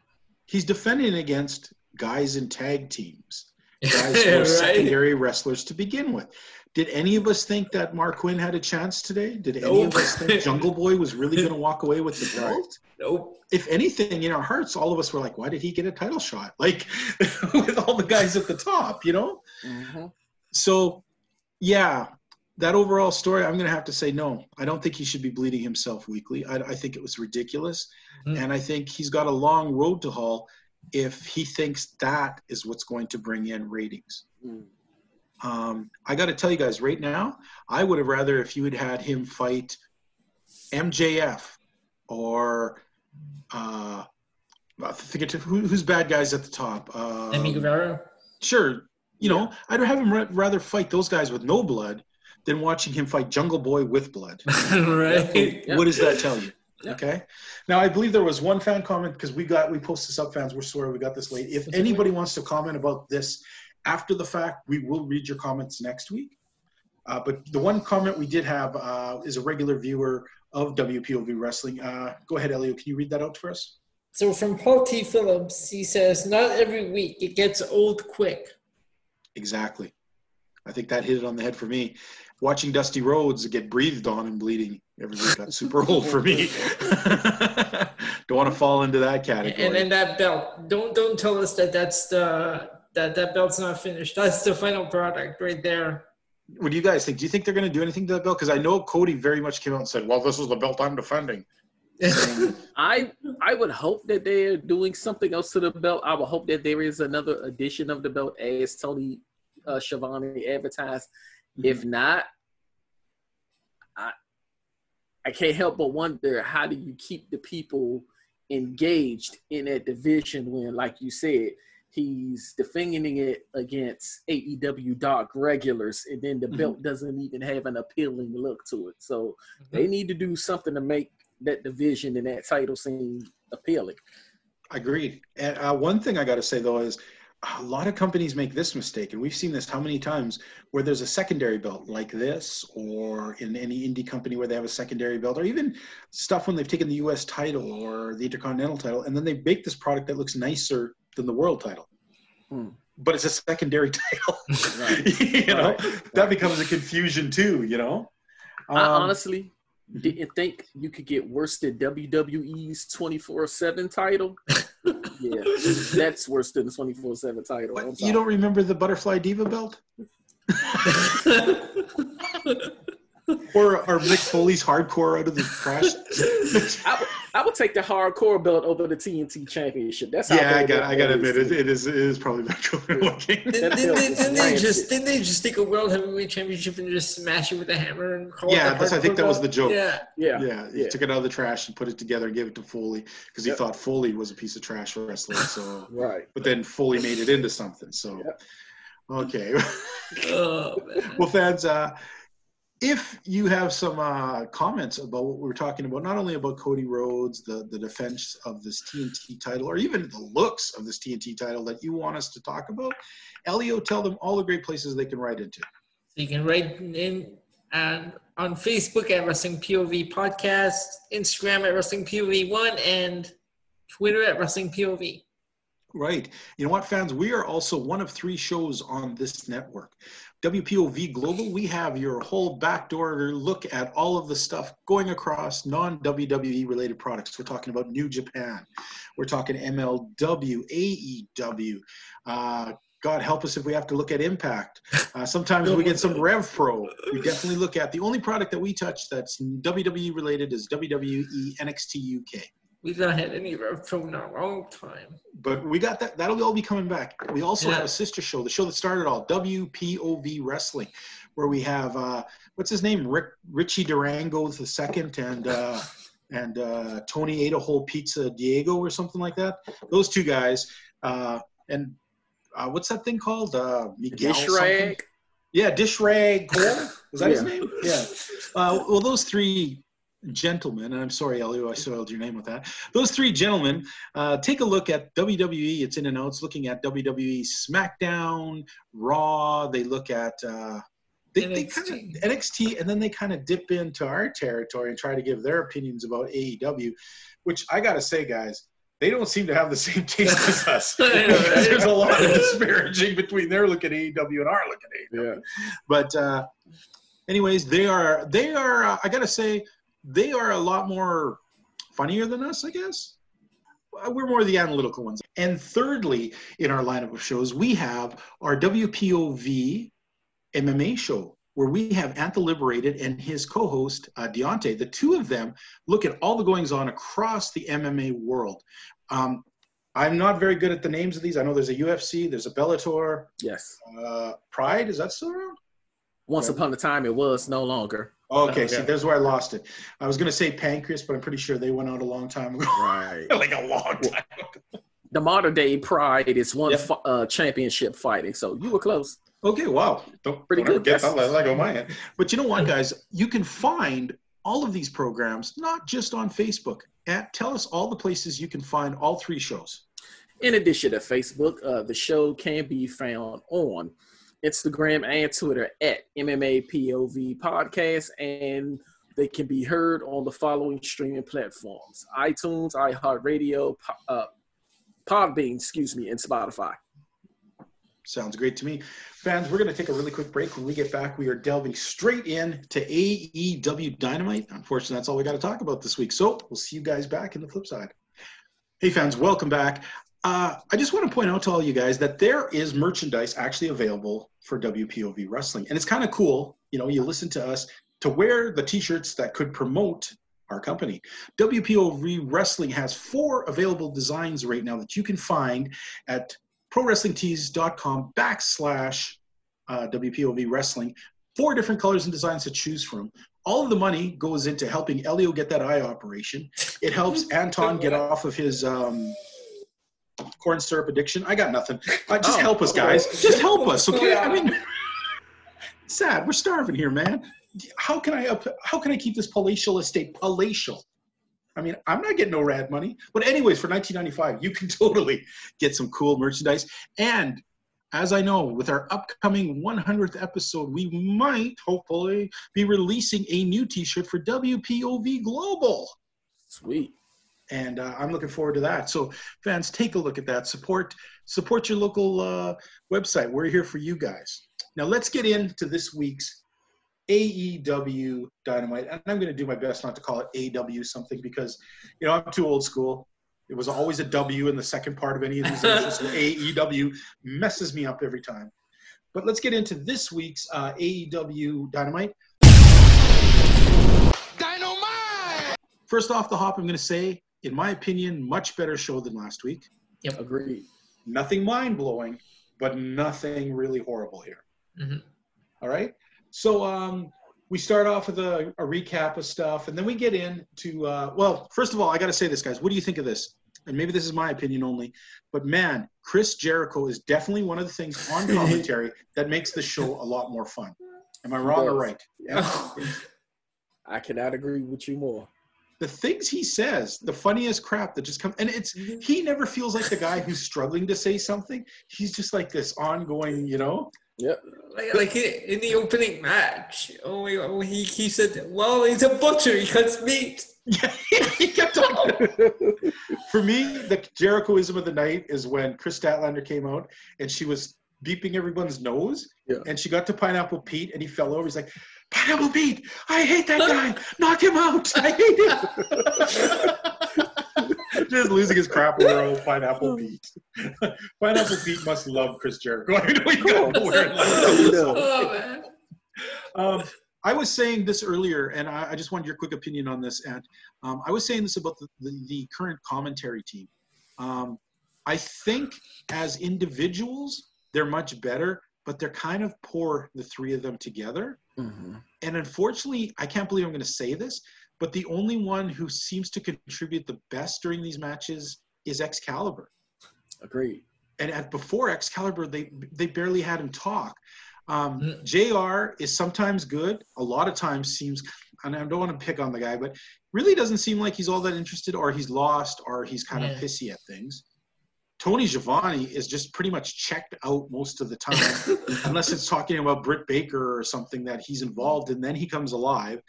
[SPEAKER 4] He's defending it against guys in tag teams, guys who are
[SPEAKER 5] right?
[SPEAKER 4] secondary wrestlers to begin with. Did any of us think that Marq Quen had a chance today? Did any of us think Jungle Boy was really going to walk away with the belt?
[SPEAKER 5] Nope.
[SPEAKER 4] If anything, in our hearts, all of us were like, why did he get a title shot? Like with all the guys at the top, you know?
[SPEAKER 6] hmm
[SPEAKER 4] So, yeah, that overall story, I'm going to have to say no. I don't think he should be bleeding himself weekly. I, I think it was ridiculous.
[SPEAKER 5] Mhm.
[SPEAKER 4] And I think he's got a long road to haul if he thinks that is what's going to bring in ratings.
[SPEAKER 6] Mm.
[SPEAKER 4] Um, I got to tell you guys right now, I would have rather if you had had him fight MJF or uh, I think it, who, who's bad guys at the top. Um,
[SPEAKER 5] Sammy Guevara.
[SPEAKER 4] Sure, you know, I'd have him rather fight those guys with no blood than watching him fight Jungle Boy with blood.
[SPEAKER 5] right.
[SPEAKER 6] Yeah.
[SPEAKER 4] What does that tell you?
[SPEAKER 6] Yeah.
[SPEAKER 4] Okay. Now I believe there was one fan comment because we got we posted sub fans. We're sorry we got this late. If anybody wants to comment about this after the fact, we will read your comments next week. Uh, but the one comment we did have uh, is a regular viewer of WPOV Wrestling. Uh, go ahead, Elio. Can you read that out for us?
[SPEAKER 5] So from Paul T. Phillips, he says, "Not every week. It gets old quick."
[SPEAKER 4] Exactly. I think that hit it on the head for me. Watching Dusty Rhodes get breathed on and bleeding every week got super old for me. Don't want to fall into that category.
[SPEAKER 5] And then that belt. Don't don't tell us that that's the that that belt's not finished. That's the final product right there.
[SPEAKER 4] what do you guys think? Do you think they're going to do anything to that belt? Because I know Cody very much came out and said, "Well, this is the belt I'm defending."
[SPEAKER 6] I I would hope that they're doing something else to the belt. I would hope that there is another edition of the belt as Tony uh, Schiavone advertised. If not, I I can't help but wonder how do you keep the people engaged in that division when, like you said, he's defending it against AEW Dark regulars, and then the
[SPEAKER 4] Mhm.
[SPEAKER 6] belt doesn't even have an appealing look to it. So they need to do something to make that division and that title scene appealing.
[SPEAKER 4] Agreed. And uh, one thing I got to say though is a lot of companies make this mistake, and we've seen this how many times where there's a secondary belt like this, or in any indie company where they have a secondary belt, or even stuff when they've taken the U.S. title or the Intercontinental title, and then they make this product that looks nicer than the world title.
[SPEAKER 6] Hmm.
[SPEAKER 4] But it's a secondary title.
[SPEAKER 6] Right.
[SPEAKER 4] you know,
[SPEAKER 6] Right.
[SPEAKER 4] that becomes a confusion too. You know.
[SPEAKER 6] I
[SPEAKER 4] Um,
[SPEAKER 6] honestly didn't think you could get worse than WWE's 24 7 title. yeah, that's worse than the 24 7 title.
[SPEAKER 4] What, you don't remember the Butterfly Diva belt? Or, or Mick Foley's hardcore out of the trash?
[SPEAKER 6] I, would- I would take the hardcore belt over the TNT championship. That's how
[SPEAKER 4] yeah, I got
[SPEAKER 6] that
[SPEAKER 4] I got to admit it, it is it is probably not good looking.
[SPEAKER 5] Didn't, didn't, they, didn't they
[SPEAKER 6] rancid.
[SPEAKER 5] just didn't they just take a world heavyweight championship and just smash it with a hammer and call
[SPEAKER 4] Yeah,
[SPEAKER 5] it the
[SPEAKER 4] that's- I think that was the joke.
[SPEAKER 5] Yeah.
[SPEAKER 6] Yeah,
[SPEAKER 4] Yeah, he
[SPEAKER 6] yeah.
[SPEAKER 4] took it out of the trash and put it together and gave it to Foley because he
[SPEAKER 6] Yep.
[SPEAKER 4] thought Foley was a piece of trash wrestling. So,
[SPEAKER 6] right.
[SPEAKER 4] but then Foley made it into something. So,
[SPEAKER 6] Yep.
[SPEAKER 4] okay.
[SPEAKER 5] Oh,
[SPEAKER 4] well, fans, uh, if you have some uh, comments about what we were talking about, not only about Cody Rhodes, the, the defense of this TNT title, or even the looks of this TNT title that you want us to talk about, Elio, tell them all the great places they can write into.
[SPEAKER 5] So you can write in and on Facebook at Wrestling POV Podcast, Instagram at Wrestling POV One, and Twitter at Wrestling POV.
[SPEAKER 4] Right. You know what, fans? We are also one of three shows on this network. WPOV Global, we have your whole backdoor look at all of the stuff going across non WWE related products. We're talking about New Japan, we're talking MLW, AEW. Uh, God help us if we have to look at Impact. Uh, sometimes we get some Rev Pro. We definitely look at the only product that we touch that's WWE related is WWE NXT UK.
[SPEAKER 5] We've not had any Rev Pro in a long time.
[SPEAKER 4] But we got that. That'll all be coming back. We also
[SPEAKER 5] Yeah.
[SPEAKER 4] have a sister show, the show that started all WPOV Wrestling, where we have uh, what's his name, Rick Richie Durango the second, and uh, and uh, Tony ate a whole pizza Diego or something like that. Those two guys, uh, and uh, what's that thing called? Uh, Miguel
[SPEAKER 6] Dish
[SPEAKER 4] something?
[SPEAKER 6] rag.
[SPEAKER 4] Yeah, Dish Rag Cole. Was that his
[SPEAKER 6] Yeah.
[SPEAKER 4] name? Yeah. Uh, well, those three gentlemen, and I'm sorry, Elio, I soiled your name with that. Those three gentlemen, uh, take a look at WWE. It's in and outs, looking at WWE SmackDown, Raw. They look at. Uh, they, they kind of
[SPEAKER 5] NXT.
[SPEAKER 4] NXT, and then they kind of dip into our territory and try to give their opinions about AEW, which I gotta say, guys, they don't seem to have the same taste as us.
[SPEAKER 5] Know.
[SPEAKER 4] There's a lot of disparaging between their look at AEW and our look at AEW
[SPEAKER 6] Yeah.
[SPEAKER 4] but uh, anyways they are they are uh, i gotta say they are a lot more funnier than us i guess Uh, we're more the analytical ones and thirdly in our lineup of shows we have our wpov mma show where we have Anthe Liberated and his co-host uh, Deontay. The two of them look at all the goings on across the MMA world. Um, I'm not very good at the names of these. I know there's a UFC, there's a Bellator,
[SPEAKER 6] Yes.
[SPEAKER 4] uh, Pride. Is that still around?
[SPEAKER 6] Once upon a time, it was no longer.
[SPEAKER 4] Okay, see, there's where I lost it. I was going to say Pancreas, but I'm pretty sure they went out a long time ago.
[SPEAKER 6] Right.
[SPEAKER 4] like a long time ago.
[SPEAKER 6] the modern day Pride is one
[SPEAKER 4] Yep.
[SPEAKER 6] uh, championship fighting. So you were close.
[SPEAKER 4] Okay, wow. Don't,
[SPEAKER 6] Pretty
[SPEAKER 4] don't
[SPEAKER 6] good.
[SPEAKER 4] Get
[SPEAKER 6] I
[SPEAKER 4] like on my end. But you know what, guys? You can find all of these programs not just on Facebook. At, tell us all the places you can find all three shows.
[SPEAKER 6] In addition to Facebook, uh, the show can be found on Instagram and Twitter at MMA POV Podcast, and they can be heard on the following streaming platforms: iTunes, iHeartRadio, uh, Podbean, excuse me, and Spotify.
[SPEAKER 4] Sounds great to me. Fans, we're going to take a really quick break. When we get back, we are delving straight in to AEW Dynamite. Unfortunately, that's all we got to talk about this week. So we'll see you guys back in the flip side. Hey, fans, welcome back. Uh, I just want to point out to all you guys that there is merchandise actually available for WPOV Wrestling. And it's kind of cool. You know, you listen to us to wear the t shirts that could promote our company. WPOV Wrestling has four available designs right now that you can find at prowrestlingtees.com backslash uh, WPOV Wrestling. Four different colors and designs to choose from. All of the money goes into helping Elio get that eye operation. It helps Anton get off of his um, corn syrup addiction. I got nothing. Uh, just
[SPEAKER 6] Oh,
[SPEAKER 4] help us,
[SPEAKER 6] okay.
[SPEAKER 4] guys. Just help us, okay? I mean, sad. We're starving here, man. How can I up? How can I keep this palatial estate palatial? I mean, I'm not getting no rad money. But anyways, for 1995, you can totally get some cool merchandise. And as I know, with our upcoming 100th episode, we might hopefully be releasing a new T-shirt for WPOV Global
[SPEAKER 6] Sweet.
[SPEAKER 4] And uh, I'm looking forward to that. So, fans, take a look at that. Support support your local uh, website. We're here for you guys. Now, let's get into this week's AEW Dynamite, and I'm going to do my best not to call it AW something because you know I'm too old school. It was always a W in the second part of any of these initials. AEW messes me up every time. But let's get into this week's uh, AEW Dynamite. Dynamite. First off the hop, I'm going to say, in my opinion, much better show than last week. Yep.
[SPEAKER 6] Agreed.
[SPEAKER 4] Nothing mind blowing, but nothing really horrible here.
[SPEAKER 5] Mhm.
[SPEAKER 4] All right. So um, we start off with a, a recap of stuff, and then we get into uh, well, first of all, I got to say this, guys. What do you think of this? And maybe this is my opinion only, but man, Chris Jericho is definitely one of the things on commentary that makes the show a lot more fun. Am I wrong or right? Yeah.
[SPEAKER 6] I cannot agree with you more.
[SPEAKER 4] The things he says, the funniest crap that just comes, and it's mm-hmm. he never feels like the guy who's struggling to say something. He's just like this ongoing, you know.
[SPEAKER 6] Yep.
[SPEAKER 5] Like, like in in the opening match, oh, my God, oh, he, he said, well, he's a butcher, he cuts meat.
[SPEAKER 4] Yeah, he kept talking. For me, the Jerichoism of the night is when Kris Statlander came out and she was beeping everyone's nose,
[SPEAKER 6] Yeah.
[SPEAKER 4] and she got to Pineapple Pete, and he fell over. He's like, "Pineapple Pete, I hate that guy. Knock him out. I hate him." Just losing his crap over old Pineapple Pete. Pineapple Pete must love Chris Jericho. I know he got nowhere in life.
[SPEAKER 5] Oh, man.
[SPEAKER 4] Um, I was saying this earlier, and I, I just wanted your quick opinion on this. And um, I was saying this about the, the, the current commentary team. Um, I think as individuals, they're much better, but they're kind of poor, the three of them together.
[SPEAKER 6] Mhm.
[SPEAKER 4] And unfortunately, I can't believe I'm going to say this, but the only one who seems to contribute the best during these matches is Excalibur
[SPEAKER 6] Agreed.
[SPEAKER 4] and at before Excalibur, they they barely had him talk. Um,
[SPEAKER 5] Mm.
[SPEAKER 4] Jr. is sometimes good. A lot of times seems, and I don't want to pick on the guy, but really doesn't seem like he's all that interested, or he's lost, or he's kind
[SPEAKER 5] Yeah.
[SPEAKER 4] of pissy at things. Tony Schiavone is just pretty much checked out most of the time, unless it's talking about Britt Baker or something that he's involved in. Then he comes alive.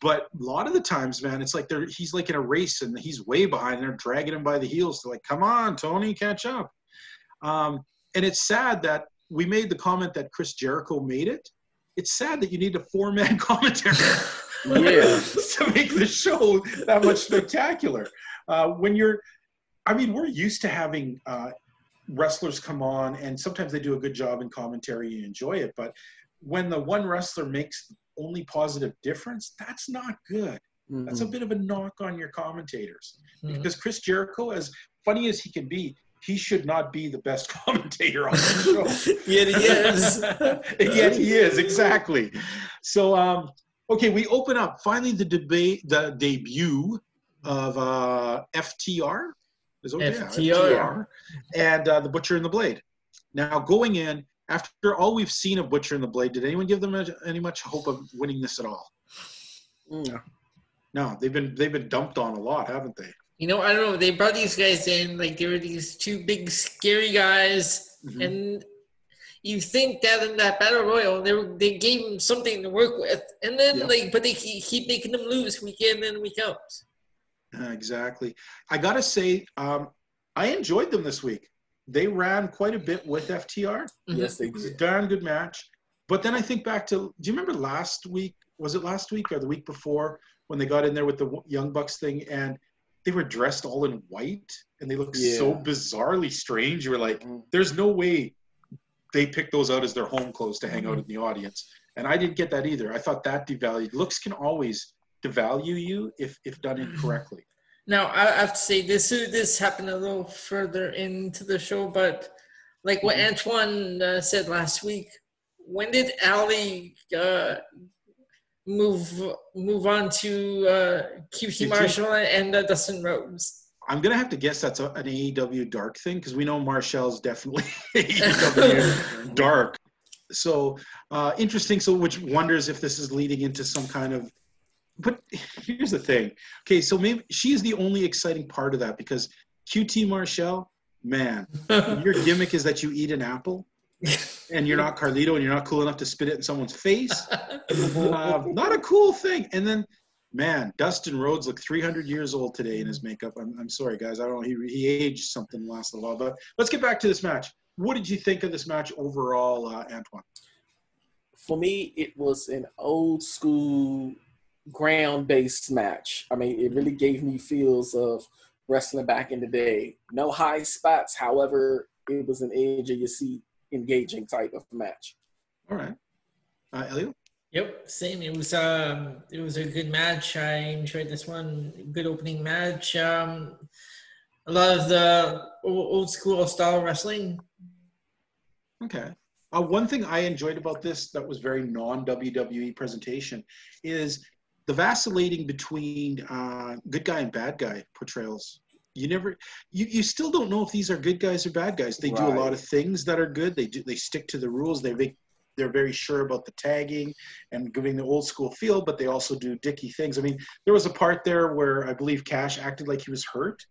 [SPEAKER 4] But a lot of the times, man, it's like they're he's like in a race and he's way behind. And they're dragging him by the heels. They're like, "Come on, Tony, catch up." Um, and it's sad that we made the comment that Chris Jericho made it. It's sad that you need a four-man commentary
[SPEAKER 6] Yeah.
[SPEAKER 4] to make the show that much spectacular. Uh, when you're, I mean, we're used to having uh, wrestlers come on, and sometimes they do a good job in commentary. You enjoy it, but when the one wrestler makes only positive difference, that's not good. That's a bit of a knock on your commentators
[SPEAKER 5] Mhm.
[SPEAKER 4] because Chris Jericho, as funny as he can be, he should not be the best commentator on the show.
[SPEAKER 5] Yet he is.
[SPEAKER 4] Yet he is exactly. So, um, okay, we open up finally the debate, the debut of uh, FTR. Is it- yeah,
[SPEAKER 5] FTR.
[SPEAKER 4] and uh, the Butcher and the Blade. Now, going in after all we've seen of Butcher and the Blade, did anyone give them any much hope of winning this at all?
[SPEAKER 6] Mm.
[SPEAKER 4] No, they've been they've been dumped on a lot, haven't they?
[SPEAKER 5] You know, I don't know. They brought these guys in like they were these two big scary guys,
[SPEAKER 4] Mhm.
[SPEAKER 5] and you think that in that battle royal they were, they gave them something to work with, and then
[SPEAKER 4] Yeah.
[SPEAKER 5] like but they keep keep making them lose week in and week out.
[SPEAKER 4] Exactly. I gotta say, um, I enjoyed them this week. They ran quite a bit with FTR.
[SPEAKER 6] Yes, they
[SPEAKER 4] It was a
[SPEAKER 6] did.
[SPEAKER 4] darn good match. But then I think back to, do you remember last week? Was it last week or the week before when they got in there with the Young Bucks thing and they were dressed all in white and they looked so bizarrely strange. You were like,
[SPEAKER 6] Mm.
[SPEAKER 4] there's no way they picked those out as their home clothes to hang out in the audience. And I didn't get that either. I thought that devalued. Looks can always devalue you if, if done incorrectly.
[SPEAKER 5] Now I have to say this this happened a little further into the show, but like what
[SPEAKER 4] Mhm.
[SPEAKER 5] Antoine uh, said last week, when did Allie uh, move move on to uh, QT? Marshall and uh, Dustin Rhodes?
[SPEAKER 4] I'm gonna have to guess that's a, an AEW dark thing because we know Marshall's definitely AEW dark. So uh, interesting. So which wonders if this is leading into some kind of. But here's the thing. Okay, so maybe she's the only exciting part of that because QT Marshall, man, your gimmick is that you eat an apple and you're not Carlito and you're not cool enough to spit it in someone's face. Uh, not a cool thing. And then, man, Dustin Rhodes looked 300 years old today in his makeup. I'm, I'm sorry, guys. I don't know. He, he aged something last little while. But let's get back to this match. What did you think of this match overall, uh, Antoine?
[SPEAKER 6] For me, it was an old school ground based match. I mean, it really gave me feels of wrestling back in the day. No high spots, however, it was an edge of your seat engaging type of match.
[SPEAKER 4] All right. Uh, Elio?
[SPEAKER 5] Yep, same. It was um, it was a good match. I enjoyed this one. Good opening match. Um, a lot of the old school style wrestling.
[SPEAKER 4] Okay. Uh, one thing I enjoyed about this that was very non WWE presentation is the vacillating between uh, good guy and bad guy portrayals. You never, you, you still don't know if these are good guys or bad guys. They do a lot of things that are good. They do, they stick to the rules. They make they're very sure about the tagging and giving the old school feel, but they also do dicky things. I mean, there was a part there where I believe Cash acted like he was hurt.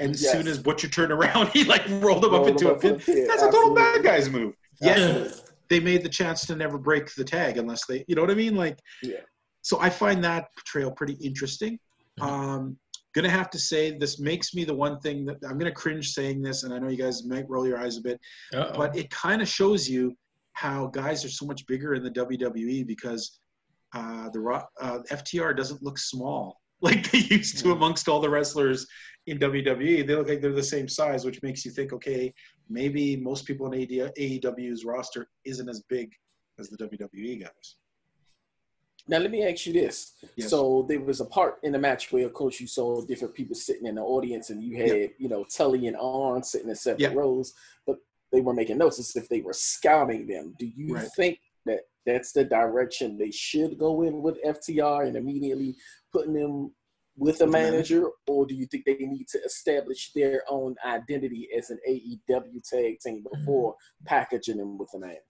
[SPEAKER 4] And as
[SPEAKER 6] Yes.
[SPEAKER 4] soon as Butcher turned around, he like rolled him
[SPEAKER 6] Rolled
[SPEAKER 4] up into
[SPEAKER 6] him
[SPEAKER 4] a pin. That's a total bad guy's move. Yeah,
[SPEAKER 5] Yeah.
[SPEAKER 4] they made the chance to never break the tag unless they, you know what I mean? Like,
[SPEAKER 6] Yeah.
[SPEAKER 4] So I find that portrayal pretty interesting. Um, gonna have to say this makes me the one thing that I'm gonna cringe saying this, and I know you guys might roll your eyes a bit,
[SPEAKER 5] Uh-oh.
[SPEAKER 4] but it kind of shows you how guys are so much bigger in the WWE because uh, the uh, FTR doesn't look small like they used to amongst all the wrestlers in WWE. They look like they're the same size, which makes you think, okay, maybe most people in AD- AEW's roster isn't as big as the WWE guys.
[SPEAKER 6] Now let me ask you this.
[SPEAKER 4] Yes.
[SPEAKER 6] So there was a part in the match where, of course, you saw different people sitting in the audience, and you had,
[SPEAKER 4] Yeah.
[SPEAKER 6] you know, Tully and Arn sitting in separate
[SPEAKER 4] Yeah.
[SPEAKER 6] rows, but they were making notes as if they were scouting them. Do you
[SPEAKER 4] Right.
[SPEAKER 6] think that that's the direction they should go in with FTR and immediately putting them with a
[SPEAKER 4] manager?
[SPEAKER 6] manager, or do you think they need to establish their own identity as an AEW tag team mm-hmm. before packaging them with a manager?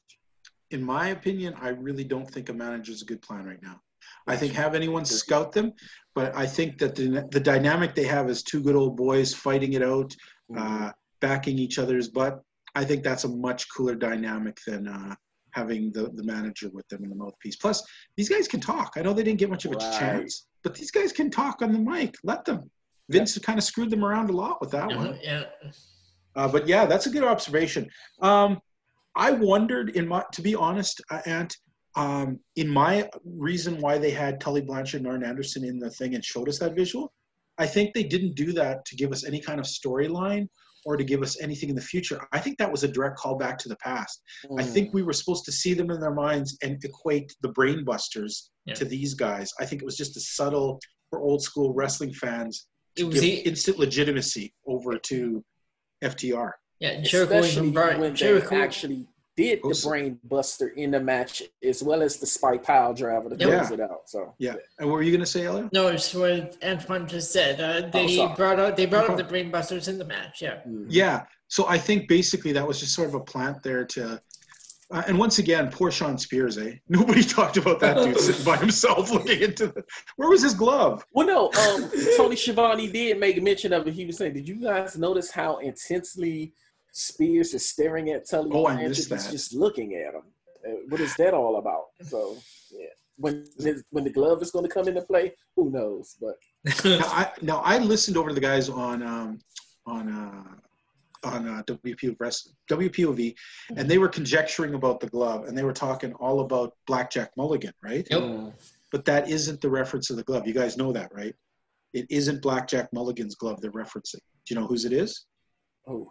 [SPEAKER 4] In my opinion, I really don't think a manager is a good plan right now. I think have anyone scout them, but I think that the, the dynamic they have is two good old boys fighting it out, uh, backing each other's butt. I think that's a much cooler dynamic than uh, having the, the manager with them in the mouthpiece. Plus, these guys can talk. I know they didn't get much of a
[SPEAKER 6] Right.
[SPEAKER 4] chance, but these guys can talk on the mic. Let them. Vince kind of screwed them around a lot with that one.
[SPEAKER 5] yeah.
[SPEAKER 4] Uh, but yeah, that's a good observation. Um, I wondered, in my, to be honest, uh, Ant, um, in my reason why they had Tully Blanchard and Arn Anderson in the thing and showed us that visual, I think they didn't do that to give us any kind of storyline or to give us anything in the future. I think that was a direct callback to the past. I
[SPEAKER 6] Mm.
[SPEAKER 4] think we were supposed to see them in their minds and equate the brainbusters
[SPEAKER 5] Yeah.
[SPEAKER 4] to these guys. I think it was just a subtle for old school wrestling fans
[SPEAKER 5] It was
[SPEAKER 4] give
[SPEAKER 5] he,
[SPEAKER 4] instant legitimacy over to FTR.
[SPEAKER 5] Yeah, Jericho
[SPEAKER 6] especially
[SPEAKER 5] even brought
[SPEAKER 6] when
[SPEAKER 5] Jericho.
[SPEAKER 6] they actually did the
[SPEAKER 4] Awesome.
[SPEAKER 6] brain buster in the match as well as the spike pile driver to
[SPEAKER 4] Yeah.
[SPEAKER 6] close it out. So
[SPEAKER 4] Yeah. And what were you going to say, Elliot?
[SPEAKER 5] No, it's what Antoine just said. Uh, they
[SPEAKER 6] Oh,
[SPEAKER 5] brought out they brought up the Brainbusters in the match. Yeah.
[SPEAKER 6] mm.
[SPEAKER 4] Yeah. So I think basically that was just sort of a plant there to. Uh, and once again, poor Shawn Spears, eh? Nobody talked about that dude sitting by himself looking into the. Where was his glove?
[SPEAKER 6] Well, no, um, Tony Schiavone did make mention of it. He was saying, "Did you guys notice how intensely Spears is staring at Tully
[SPEAKER 4] Oh, I
[SPEAKER 6] Blanchard?
[SPEAKER 4] missed
[SPEAKER 6] He's
[SPEAKER 4] that.
[SPEAKER 6] just looking at him. Uh, what is that all about?" So, yeah, when when the glove is going to come into play, who knows? But
[SPEAKER 4] Now I, now I listened over to the guys on um, on uh, on uh, WPO Wrest- WPOV, and they were conjecturing about the glove, and they were talking all about Blackjack Mulligan, right?
[SPEAKER 5] Yep.
[SPEAKER 4] But that isn't the reference of the glove. You guys know that, right? It isn't Blackjack Mulligan's glove they're referencing. Do you know whose it is?
[SPEAKER 6] oh,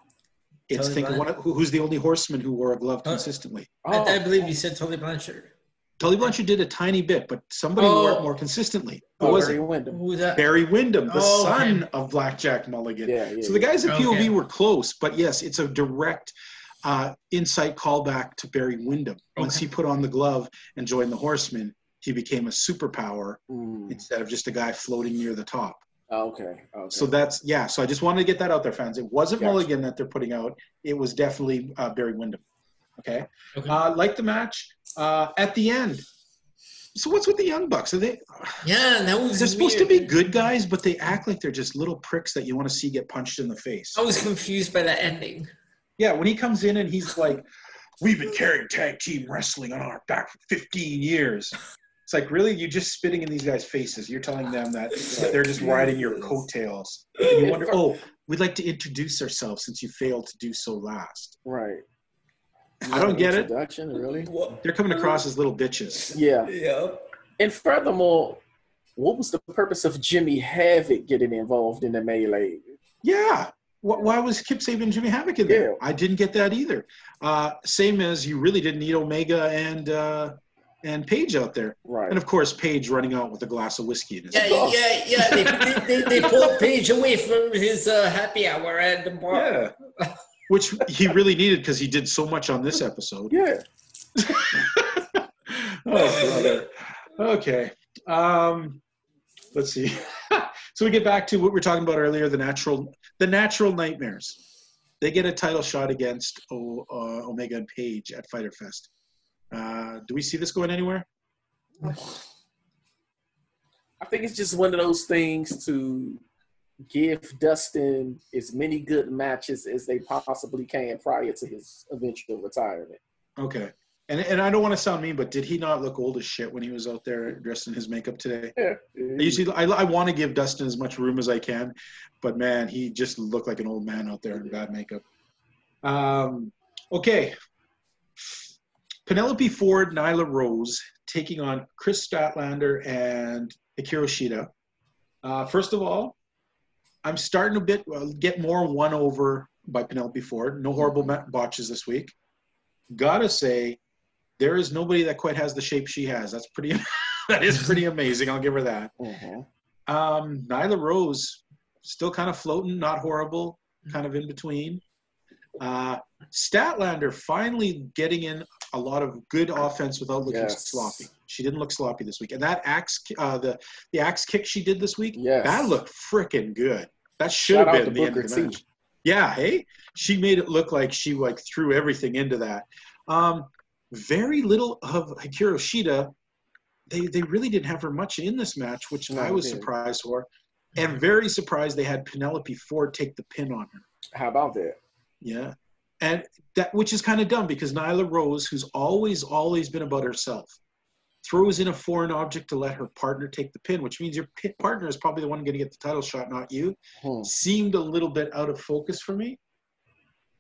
[SPEAKER 4] It's
[SPEAKER 5] Tully
[SPEAKER 4] think of one of, who- who's the only horseman who wore a glove
[SPEAKER 5] Huh?
[SPEAKER 4] consistently.
[SPEAKER 5] I, I
[SPEAKER 6] oh,
[SPEAKER 5] believe you said Tully Blanchard.
[SPEAKER 4] Tully Blanchard did a tiny bit, but somebody wore it
[SPEAKER 5] Oh.
[SPEAKER 4] more consistently. Who
[SPEAKER 6] oh,
[SPEAKER 4] was
[SPEAKER 6] Barry
[SPEAKER 4] it?
[SPEAKER 6] Windham.
[SPEAKER 5] Who was that?
[SPEAKER 4] Barry Windham, the
[SPEAKER 5] Oh, okay.
[SPEAKER 4] son of Blackjack Mulligan.
[SPEAKER 6] Yeah, yeah.
[SPEAKER 4] So the guys at
[SPEAKER 5] Okay.
[SPEAKER 4] POV were close, but yes, it's a direct uh, insight callback to Barry Windham. Once
[SPEAKER 5] Okay.
[SPEAKER 4] he put on the glove and joined the Horsemen, he became a superpower
[SPEAKER 6] Mm,
[SPEAKER 4] instead of just a guy floating near the top.
[SPEAKER 6] Okay, okay.
[SPEAKER 4] So that's yeah. So I just wanted to get that out there, fans. It wasn't
[SPEAKER 6] Gotcha.
[SPEAKER 4] Mulligan that they're putting out. It was definitely uh, Barry Windham. Okay.
[SPEAKER 5] Okay.
[SPEAKER 4] Uh, like the match uh, at the end. So what's with the Young Bucks? Are they?
[SPEAKER 5] Yeah, that was.
[SPEAKER 4] They're supposed to be good guys, but they act like they're just little pricks that you want to see get punched in the face.
[SPEAKER 5] I was confused by that ending.
[SPEAKER 4] Yeah, when he comes in and he's like, "We've been carrying tag team wrestling on our back for 15 years." It's like, really, you're just spitting in these guys' faces. You're telling them that they're just riding your coattails. And you wonder, oh, we'd like to introduce ourselves since you failed to do so last.
[SPEAKER 6] right.
[SPEAKER 4] I don't get it.
[SPEAKER 6] Introduction, really?
[SPEAKER 4] They're coming across as little bitches.
[SPEAKER 6] Yeah.
[SPEAKER 5] Yeah.
[SPEAKER 6] And furthermore, what was the purpose of Jimmy Havoc getting involved in the melee?
[SPEAKER 4] Yeah. Why was Kip Sabian and Jimmy Havoc in there?
[SPEAKER 6] Yeah.
[SPEAKER 4] I didn't get that either. Uh, same as you really didn't need Omega and uh, and Page out there.
[SPEAKER 6] Right.
[SPEAKER 4] And of course, Page running out with a glass of whiskey in his
[SPEAKER 5] Yeah,
[SPEAKER 4] hand.
[SPEAKER 5] yeah, yeah. They, they, they, they pulled Page away from his uh, happy hour at the bar.
[SPEAKER 4] Yeah. Which he really needed because he did so much on this episode.
[SPEAKER 6] yeah.
[SPEAKER 4] oh, brother. Okay. Um, let's see. so we get back to what we were talking about earlier: the natural, the natural nightmares. They get a title shot against o, uh, Omega and Page at Fyter Fest. Uh, do we see this going anywhere?
[SPEAKER 6] I think it's just one of those things to give Dustin as many good matches as they possibly can prior to his eventual retirement.
[SPEAKER 4] Okay. And and I don't want to sound mean, but did he not look old as shit when he was out there dressed in his makeup today?
[SPEAKER 6] Yeah.
[SPEAKER 4] I usually I, I want to give Dustin as much room as I can, but man, he just looked like an old man out there in bad makeup. Um, okay. Penelope Ford, Nyla Rose taking on Kris Statlander and Hikaru Shida. Uh, first of all, I'm starting to bit uh, get more won over by Penelope Ford. No horrible botches this week. Gotta say, there is nobody that quite has the shape she has. That's pretty. that is pretty amazing. I'll give her that.
[SPEAKER 6] Mhm.
[SPEAKER 4] Um, Nyla Rose still kind of floating, not horrible, kind of in between. Uh, Statlander finally getting in a lot of good offense without looking
[SPEAKER 6] Yes.
[SPEAKER 4] sloppy. She didn't look sloppy this week, and that axe, uh, the the axe kick she did this week,
[SPEAKER 6] Yes.
[SPEAKER 4] that looked freaking good. That should
[SPEAKER 6] Shout
[SPEAKER 4] have been the end of the
[SPEAKER 6] T.
[SPEAKER 4] match. Yeah, hey, she made it look like she like threw everything into that. Um, very little of Hikaru Shida. They they really didn't have her much in this match, which
[SPEAKER 6] No,
[SPEAKER 4] I was surprised for, and very surprised they had Penelope Ford take the pin on her.
[SPEAKER 6] How about that?
[SPEAKER 4] Yeah, and that which is kind of dumb because Nyla Rose, who's always always been about herself, throws in a foreign object to let her partner take the pin, which means your pit partner is probably the one going to get the title shot, not you
[SPEAKER 6] Hmm.
[SPEAKER 4] seemed a little bit out of focus for me.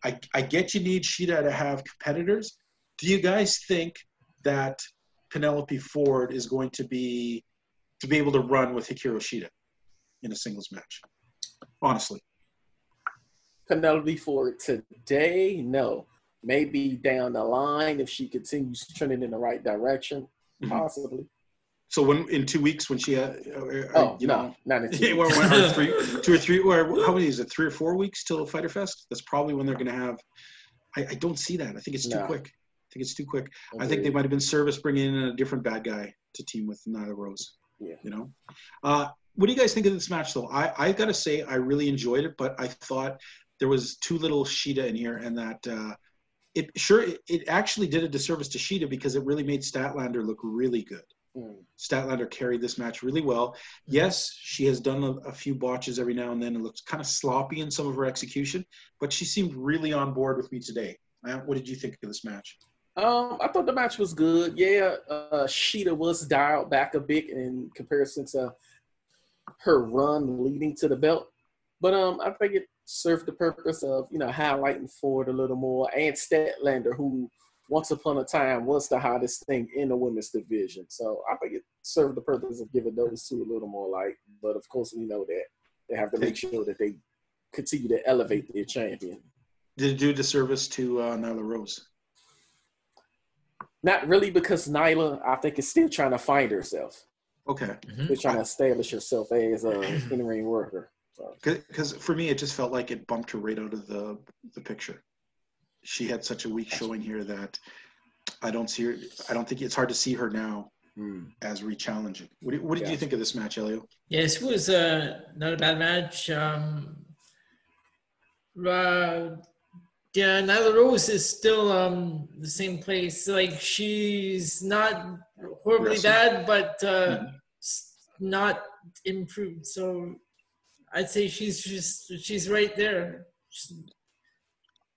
[SPEAKER 4] I, I get you need Shida to have competitors. Do you guys think that Penelope Ford is going to be to be able to run with Hikaru Shida in a singles match? Honestly,
[SPEAKER 6] Penelope Ford today, no. Maybe down the line if she continues trending in the right direction,
[SPEAKER 4] Mhm.
[SPEAKER 6] possibly.
[SPEAKER 4] so when in two weeks when she, uh, uh,
[SPEAKER 6] Oh
[SPEAKER 4] you
[SPEAKER 6] no,
[SPEAKER 4] know,
[SPEAKER 6] not in two
[SPEAKER 4] or, three, two or three, or how many is it? Three or four weeks till Fyter Fest? That's probably when they're going to have. I, I don't see that. I think it's too
[SPEAKER 6] No.
[SPEAKER 4] quick. I think it's too quick. I think they might have been service bringing in a different bad guy to team with Nyla Rose.
[SPEAKER 6] Yeah.
[SPEAKER 4] You know, uh, what do you guys think of this match though? I I gotta say I really enjoyed it, but I thought there was too little Shida in here, and that uh, it sure it, it actually did a disservice to Shida because it really made Statlander look really good.
[SPEAKER 6] Mm.
[SPEAKER 4] Statlander carried this match really well. Yes, she has done a, a few botches every now and then. It looks kind of sloppy in some of her execution, but she seemed really on board with me today. Matt, what did you think of this match?
[SPEAKER 6] Um, I thought the match was good. Yeah, uh, Shida was dialed back a bit in comparison to her run leading to the belt, but um, I think it served the purpose of you know highlighting Ford a little more and Statlander, who once upon a time was the hottest thing in the women's division. So I think it served the purpose of giving those two a little more light. But of course, we know that they have to make sure that they continue to elevate their champion.
[SPEAKER 4] Did it do a disservice to uh, Nyla Rose?
[SPEAKER 6] Not really because Nyla, I think, is still trying to find herself.
[SPEAKER 4] Okay,
[SPEAKER 6] Still trying to establish herself as a in-ring worker. So,
[SPEAKER 4] because for me it just felt like it bumped her right out of the the picture. She had such a weak showing here that I don't see her. I don't think it's hard to see her now
[SPEAKER 6] hmm.
[SPEAKER 4] as re-challenging. What, did- what did
[SPEAKER 6] Yeah.
[SPEAKER 4] you think of this match, Elio?
[SPEAKER 5] Yes, it was uh, not a bad match. Um, uh, yeah, Nyla Rose is still um, the same place. Like she's not horribly
[SPEAKER 4] Wrestling.
[SPEAKER 5] bad, but uh,
[SPEAKER 4] Mhm.
[SPEAKER 5] not improved. So I'd say she's just she's right there. She's-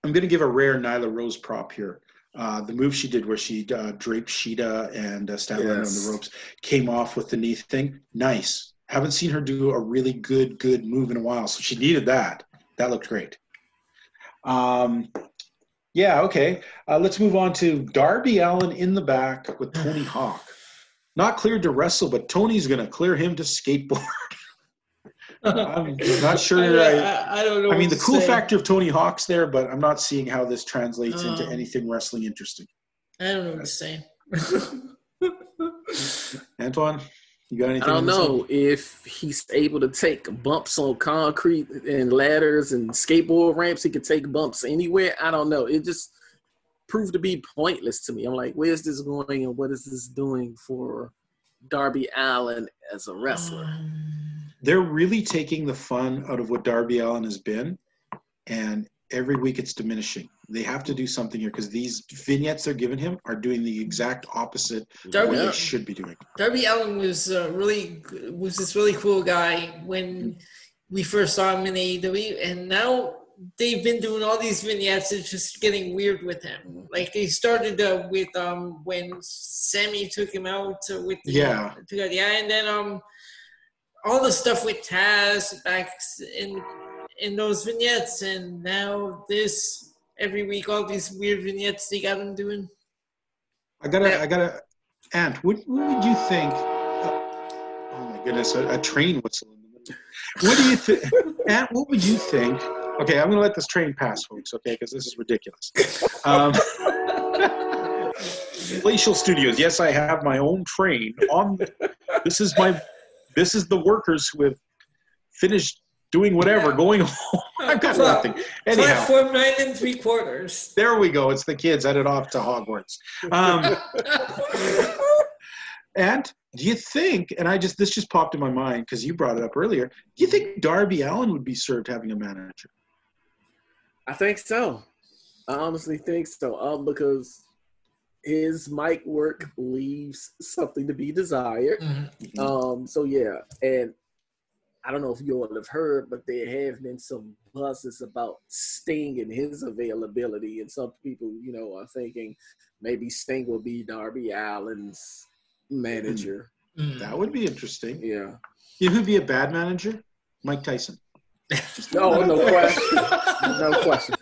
[SPEAKER 4] I'm going to give a rare Nyla Rose prop here. Uh, the move she did where she uh, draped Shida and uh, Statlander
[SPEAKER 6] Yes.
[SPEAKER 4] on the ropes came off with the knee thing. Nice. Haven't seen her do a really good, good move in a while. So she needed that. That looked great. Um, yeah, okay. Uh, let's move on to Darby Allin in the back with Tony Hawk. Not cleared to wrestle, but Tony's going to clear him to skateboard. I'm not sure.
[SPEAKER 5] I,
[SPEAKER 4] I,
[SPEAKER 5] I, I don't know.
[SPEAKER 4] I mean, the cool
[SPEAKER 5] say.
[SPEAKER 4] factor of Tony Hawk's there, but I'm not seeing how this translates into
[SPEAKER 5] Um,
[SPEAKER 4] anything wrestling interesting.
[SPEAKER 5] I don't know what to say.
[SPEAKER 4] Antoine, you got anything?
[SPEAKER 6] I don't
[SPEAKER 4] on this
[SPEAKER 6] know if he's able to take bumps on concrete and ladders and skateboard ramps. He could take bumps anywhere. I don't know. It just proved to be pointless to me. I'm like, where's this going and what is this doing for Darby Allin as a wrestler?
[SPEAKER 5] Um,
[SPEAKER 4] They're really taking the fun out of what Darby Allin has been, and every week it's diminishing. They have to do something here because these vignettes they're giving him are doing the exact opposite
[SPEAKER 5] Darby-
[SPEAKER 4] what they should be doing.
[SPEAKER 5] Darby Allin was uh, really was this really cool guy when we first saw him in AEW, and now they've been doing all these vignettes. It's just getting weird with him. Like they started uh, with um when Sammy took him out uh, with the,
[SPEAKER 4] Yeah.
[SPEAKER 5] to- yeah, and then um all the stuff with Taz back in in those vignettes, and now this every week all these weird vignettes they got him doing.
[SPEAKER 4] I gotta, I gotta, Ant, what, what would you think? oh my goodness, a, a train whistle in the middle. What do you think, Ant? What would you think? Okay, I'm gonna let this train pass, folks. Okay, because this is ridiculous. Um, Glacial Studios. Yes, I have my own train. On this is my, this is the workers who have finished doing whatever, going home. I've got nothing. Anyhow.
[SPEAKER 5] Platform nine and three quarters.
[SPEAKER 4] There we go. It's the kids headed off to Hogwarts. Um, and do you think? And I just this just popped in my mind because you brought it up earlier. Do you think Darby Allin would be served having a manager?
[SPEAKER 6] I think so. I honestly think so. Um, because his mic work leaves something to be desired.
[SPEAKER 5] Mhm.
[SPEAKER 6] Um, so yeah, and I don't know if you all have heard, but there have been some buzzes about Sting and his availability, and some people, you know, are thinking maybe Sting will be Darby Allin's manager.
[SPEAKER 5] Mhm.
[SPEAKER 4] That would be interesting.
[SPEAKER 6] Yeah.
[SPEAKER 4] You know who'd be a bad manager? Mike Tyson.
[SPEAKER 6] No, no question. No question.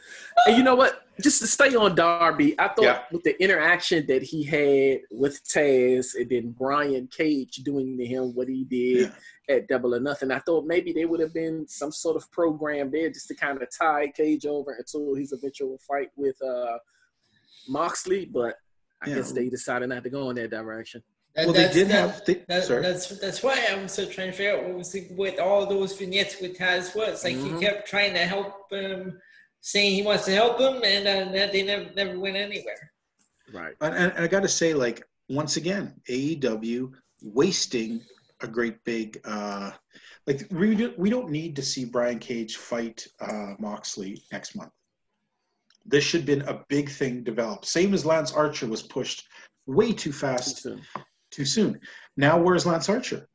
[SPEAKER 6] And you know what? Just to stay on Darby, I thought
[SPEAKER 4] Yeah.
[SPEAKER 6] with the interaction that he had with Taz and then Brian Cage doing to him what he did at Double or Nothing, I thought maybe there would have been some sort of program there just to kind of tie Cage over until his eventual fight with uh, Moxley. But I
[SPEAKER 4] Yeah.
[SPEAKER 6] guess they decided not to go in that direction.
[SPEAKER 5] That-
[SPEAKER 4] Well, they
[SPEAKER 5] that's-
[SPEAKER 4] did
[SPEAKER 5] that-
[SPEAKER 4] have. They,
[SPEAKER 5] That,
[SPEAKER 4] sorry.
[SPEAKER 5] that's that's why I'm still trying to figure out what was the, what all those vignettes with Taz was. Like
[SPEAKER 6] Mhm.
[SPEAKER 5] he kept trying to help him, saying he wants to help him, and uh, that they never never went anywhere.
[SPEAKER 6] Right.
[SPEAKER 4] And, and I got to say, like once again, AEW wasting a great big. uh Like we do, we don't need to see Brian Cage fight uh Moxley next month. This should have been a big thing developed. Same as Lance Archer was pushed way too fast too soon. Now where's Lance Archer?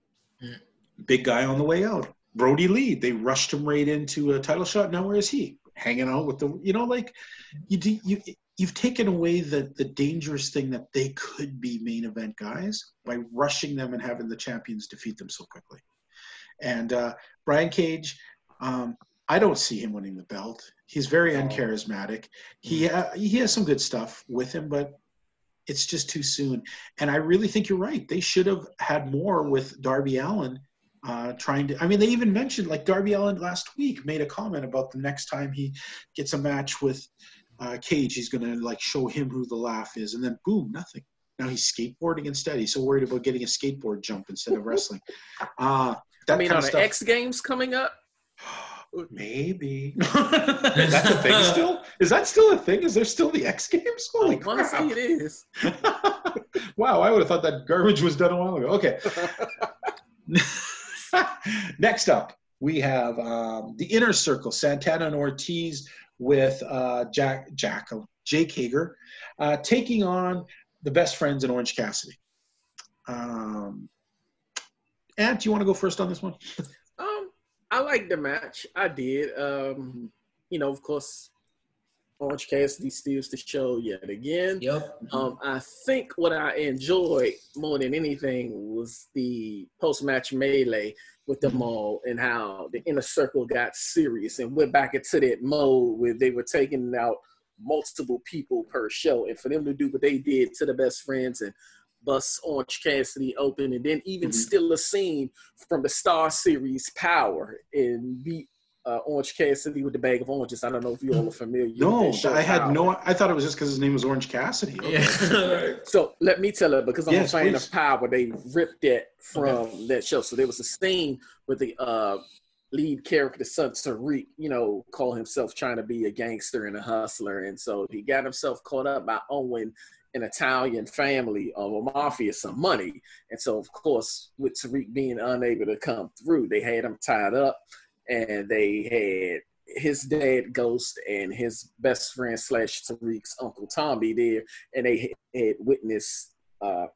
[SPEAKER 5] Mm.
[SPEAKER 4] Big guy on the way out. Brodie Lee, they rushed him right into a title shot. Now where is he? Hanging out with the, you know, like you do, you you've taken away the the dangerous thing that they could be main event guys by rushing them and having the champions defeat them so quickly. And uh, Brian Cage, um, I don't see him winning the belt. He's very uncharismatic. He uh, he has some good stuff with him, but it's just too soon. And I really think you're right. They should have had more with Darby Allin uh, trying to. I mean, they even mentioned like Darby Allin last week made a comment about the next time he gets a match with uh, Cage, he's going to like show him who the laugh is, and then boom, nothing. Now he's skateboarding instead. He's so worried about getting a skateboard jump instead of wrestling. Uh, that
[SPEAKER 6] I mean,
[SPEAKER 4] kind
[SPEAKER 6] are
[SPEAKER 4] of
[SPEAKER 6] the
[SPEAKER 4] stuff.
[SPEAKER 6] X Games coming up?
[SPEAKER 4] Maybe that's a thing still. Is that still a thing? Is there still the X Games? Holy
[SPEAKER 6] I want to
[SPEAKER 4] crap!
[SPEAKER 6] say it is.
[SPEAKER 4] wow, I would have thought that garbage was done a while ago. Okay. Next up, we have um, the Inner Circle, Santana and Ortiz with uh, Jack, Jack, Jake Hager, uh, taking on the best friends in Orange Cassidy. Um, Ant, do you want to go first on this one?
[SPEAKER 6] Um, I liked the match. I did. Um, you know, of course, Orange Cassidy steals the show yet again.
[SPEAKER 5] Yep.
[SPEAKER 6] Um, I think what I enjoyed more than anything was the post-match melee with them all and how the inner circle got serious and went back into that mode where they were taking out multiple people per show. And for them to do what they did to the best friends and bust Orange Cassidy open and then even
[SPEAKER 4] Mhm.
[SPEAKER 6] steal a scene from the Starz Series Power and beat uh, Orange Cassidy with the bag of oranges. I don't know if you all are familiar.
[SPEAKER 4] No,
[SPEAKER 6] that
[SPEAKER 4] I had
[SPEAKER 6] Power.
[SPEAKER 4] no. I thought it was just because his name was Orange Cassidy. Okay.
[SPEAKER 5] Yeah.
[SPEAKER 6] So let me tell her because I'm
[SPEAKER 4] Yes,
[SPEAKER 6] a fan
[SPEAKER 4] please.
[SPEAKER 6] of Power. They ripped that from that show. So there was a scene with the uh, lead character, son Tariq, you know, call himself trying to be a gangster and a hustler, and so he got himself caught up by owing an Italian family of a mafia some money, and so of course with Tariq being unable to come through, they had him tied up, and they had his dad Ghost and his best friend slash Tariq's uncle Tommy there, and they had witnessed uh,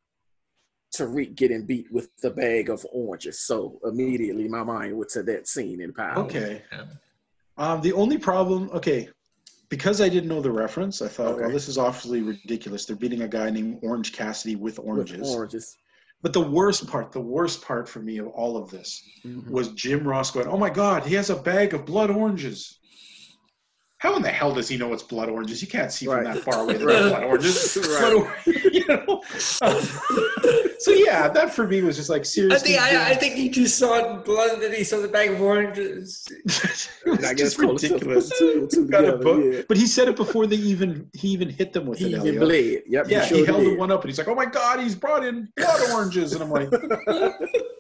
[SPEAKER 6] Tariq getting beat with the bag of oranges. So immediately my mind went to that scene in Power.
[SPEAKER 4] Okay. Um, the only problem, okay, because I didn't know the reference, I thought,
[SPEAKER 6] Okay.
[SPEAKER 4] well, this is awfully ridiculous. They're beating a guy named Orange Cassidy with
[SPEAKER 6] With
[SPEAKER 4] oranges. But the worst part, the worst part for me of all of this
[SPEAKER 6] Mhm.
[SPEAKER 4] was Jim Ross going, "Oh my God, he has a bag of blood oranges." How in the hell does he know it's blood oranges? You can't see from
[SPEAKER 6] Right.
[SPEAKER 4] that far away that
[SPEAKER 6] Right.
[SPEAKER 4] they're blood oranges.
[SPEAKER 6] Right.
[SPEAKER 4] Blood or- you know? so yeah, that for me was just like
[SPEAKER 5] I
[SPEAKER 4] seriously.
[SPEAKER 5] think I, I think he just saw blood and then he saw the bag of oranges.
[SPEAKER 4] it was
[SPEAKER 6] I guess
[SPEAKER 4] just
[SPEAKER 6] close to-
[SPEAKER 4] ridiculous.
[SPEAKER 6] two- two
[SPEAKER 4] Got a book,
[SPEAKER 6] yeah.
[SPEAKER 4] but he said it before they even he even hit them with
[SPEAKER 6] He
[SPEAKER 4] it.
[SPEAKER 6] even
[SPEAKER 4] Elio.
[SPEAKER 6] bled. Yep.
[SPEAKER 4] Yeah, he
[SPEAKER 6] sure
[SPEAKER 4] held
[SPEAKER 6] did.
[SPEAKER 4] the one up and he's like, "Oh my God, he's brought in blood oranges," and I'm like,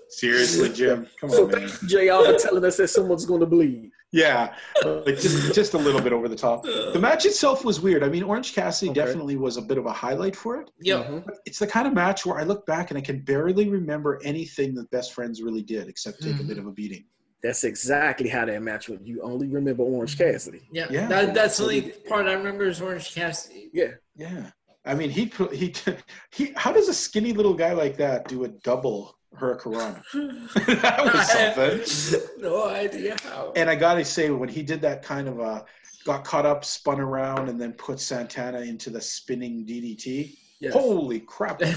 [SPEAKER 4] "Seriously, Jim, come
[SPEAKER 6] So
[SPEAKER 4] on, man."
[SPEAKER 6] thank you, JR, for telling us that someone's going to bleed.
[SPEAKER 4] Yeah, like just just a little bit over the top. The match itself was weird. I mean, Orange Cassidy
[SPEAKER 6] Okay.
[SPEAKER 4] definitely was a bit of a highlight for it.
[SPEAKER 5] Yep.
[SPEAKER 6] Mhm.
[SPEAKER 4] It's the kind of match where I look back and I can barely remember anything that Best Friends really did except take a
[SPEAKER 5] Mhm.
[SPEAKER 4] bit of a beating.
[SPEAKER 6] That's exactly how that match went. You only remember Orange Cassidy.
[SPEAKER 5] Yeah.
[SPEAKER 4] Yeah.
[SPEAKER 5] That, that's the only part I remember is Orange Cassidy.
[SPEAKER 6] Yeah.
[SPEAKER 4] Yeah, I mean, he put- he he. How does a skinny little guy like that do a double Hurricanrana? that was something.
[SPEAKER 5] no idea how.
[SPEAKER 4] And I gotta say, when he did that kind of uh got caught up, spun around, and then put Santana into the spinning DDT.
[SPEAKER 6] Yes.
[SPEAKER 4] Holy crap!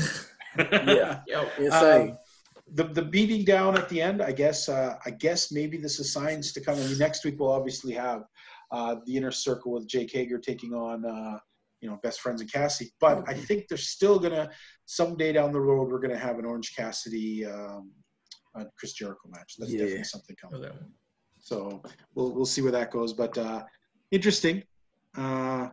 [SPEAKER 6] Yeah.
[SPEAKER 5] Yep.
[SPEAKER 6] Insane.
[SPEAKER 4] Um, the the beating down at the end, I guess. Uh, I guess maybe this is signs to come. I mean, next week we'll obviously have uh, the inner circle with Jake Hager taking on uh, you know best friends and Cassidy. But I think they're still gonna someday down the road we're gonna have an Orange Cassidy um, Chris Jericho match. That's
[SPEAKER 6] Yeah.
[SPEAKER 4] definitely something coming.
[SPEAKER 5] Okay.
[SPEAKER 4] So we'll we'll see where that goes. But uh, interesting. Uh,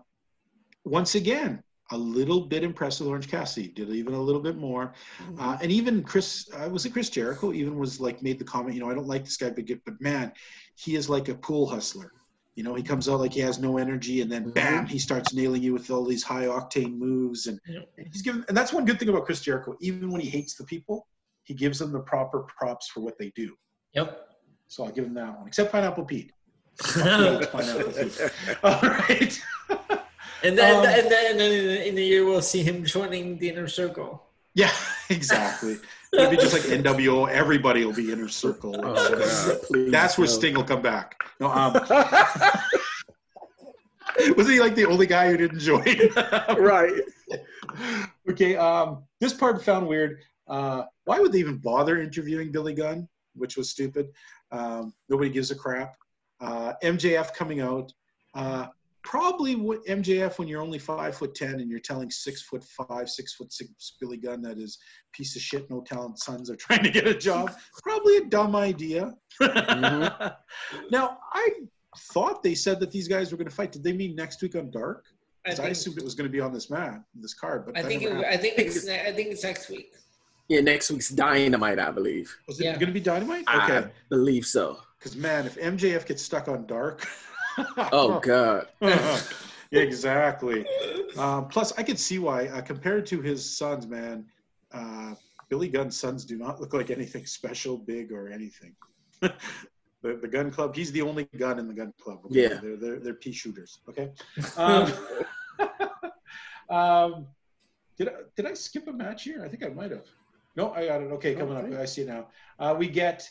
[SPEAKER 4] once again, a little bit impressed with Orange Cassidy. Did even a little bit more. Uh, and even Chris, uh, was it Chris Jericho? Even was like made the comment, you know, I don't like this guy, but but man, he is like a pool hustler. You know, he comes out like he has no energy, and then bam, he starts nailing you with all these high octane moves, and
[SPEAKER 5] Yep.
[SPEAKER 4] he's given. And that's one good thing about Chris Jericho. Even when he hates the people, he gives them the proper props for what they do.
[SPEAKER 5] Yep.
[SPEAKER 4] So I'll give him that one, except Pineapple Pete. Pineapple Pete. All right.
[SPEAKER 5] And then,
[SPEAKER 4] Um,
[SPEAKER 5] and then, and then in, the, in the year we'll see him joining the inner circle.
[SPEAKER 4] Yeah, exactly. It'll be just like NWO. Everybody will be inner circle.
[SPEAKER 6] Oh, please,
[SPEAKER 4] That's where
[SPEAKER 6] no.
[SPEAKER 4] Sting will come back. No, um, was he like the only guy who didn't join?
[SPEAKER 6] right.
[SPEAKER 4] okay. Um, this part found weird. Uh, why would they even bother interviewing Billy Gunn? Which was stupid. Um, nobody gives a crap. Uh, MJF coming out. Uh, probably what MJF when you're only five foot ten and you're telling six foot five, six foot six Billy Gunn that his piece of shit, no talent sons are trying to get a job. Probably a dumb idea.
[SPEAKER 6] Mhm.
[SPEAKER 4] now I thought they said that these guys were going to fight. Did they mean next week on Dark?
[SPEAKER 5] I, think,
[SPEAKER 4] assumed it was going to be on this man, this card. But
[SPEAKER 5] I think, it, I think it's, I think it's next week.
[SPEAKER 6] Yeah, next week's Dynamite, I believe.
[SPEAKER 4] was it
[SPEAKER 5] yeah.
[SPEAKER 4] going to be Dynamite?
[SPEAKER 6] I
[SPEAKER 4] Okay,
[SPEAKER 6] believe so.
[SPEAKER 4] because man, if MJF gets stuck on Dark,
[SPEAKER 6] Oh, God.
[SPEAKER 4] exactly. Um, plus, I could see why, uh, compared to his sons, man, uh, Billy Gunn's sons do not look like anything special, big, or anything. the, the gun club, he's the only gun in the gun club. okay?
[SPEAKER 6] Yeah.
[SPEAKER 4] They're, they're, they're pea shooters, okay? Um, um, did, I, did I skip a match here? I think I might have. No, I got it. Okay, coming up. I see it now. Uh, we get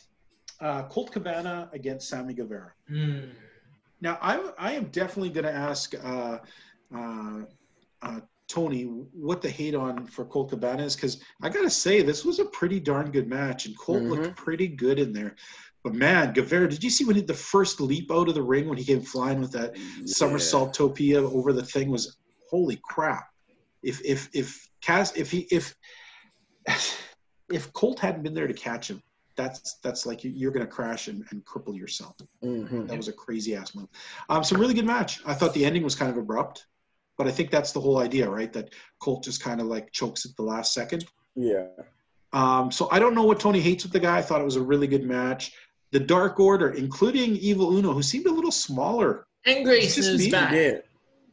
[SPEAKER 4] uh, Colt Cabana against Sammy Guevara.
[SPEAKER 5] Hmm.
[SPEAKER 4] Now, I, I am definitely going to ask uh, uh, uh, Tony what the hate on for Colt Cabana is because I got to say, this was a pretty darn good match, and Colt looked pretty good in there. But man, Guevara, did you see when he did the first leap out of the ring when he came flying with that somersault topia over the thing was holy crap. If if if Cas if he if if Colt hadn't been there to catch him, that's that's like you- you're going to crash and, and cripple yourself.
[SPEAKER 6] Mhm.
[SPEAKER 4] That was a crazy ass move. Um, so really good match. I thought the ending was kind of abrupt, but I think that's the whole idea, right? That Colt just kind of like chokes at the last second.
[SPEAKER 6] Yeah.
[SPEAKER 4] Um, so I don't know what Tony hates with the guy. I thought it was a really good match. The Dark Order, including Evil Uno, who seemed a little smaller.
[SPEAKER 5] And Grayson
[SPEAKER 4] just
[SPEAKER 5] is
[SPEAKER 4] me.
[SPEAKER 5] back.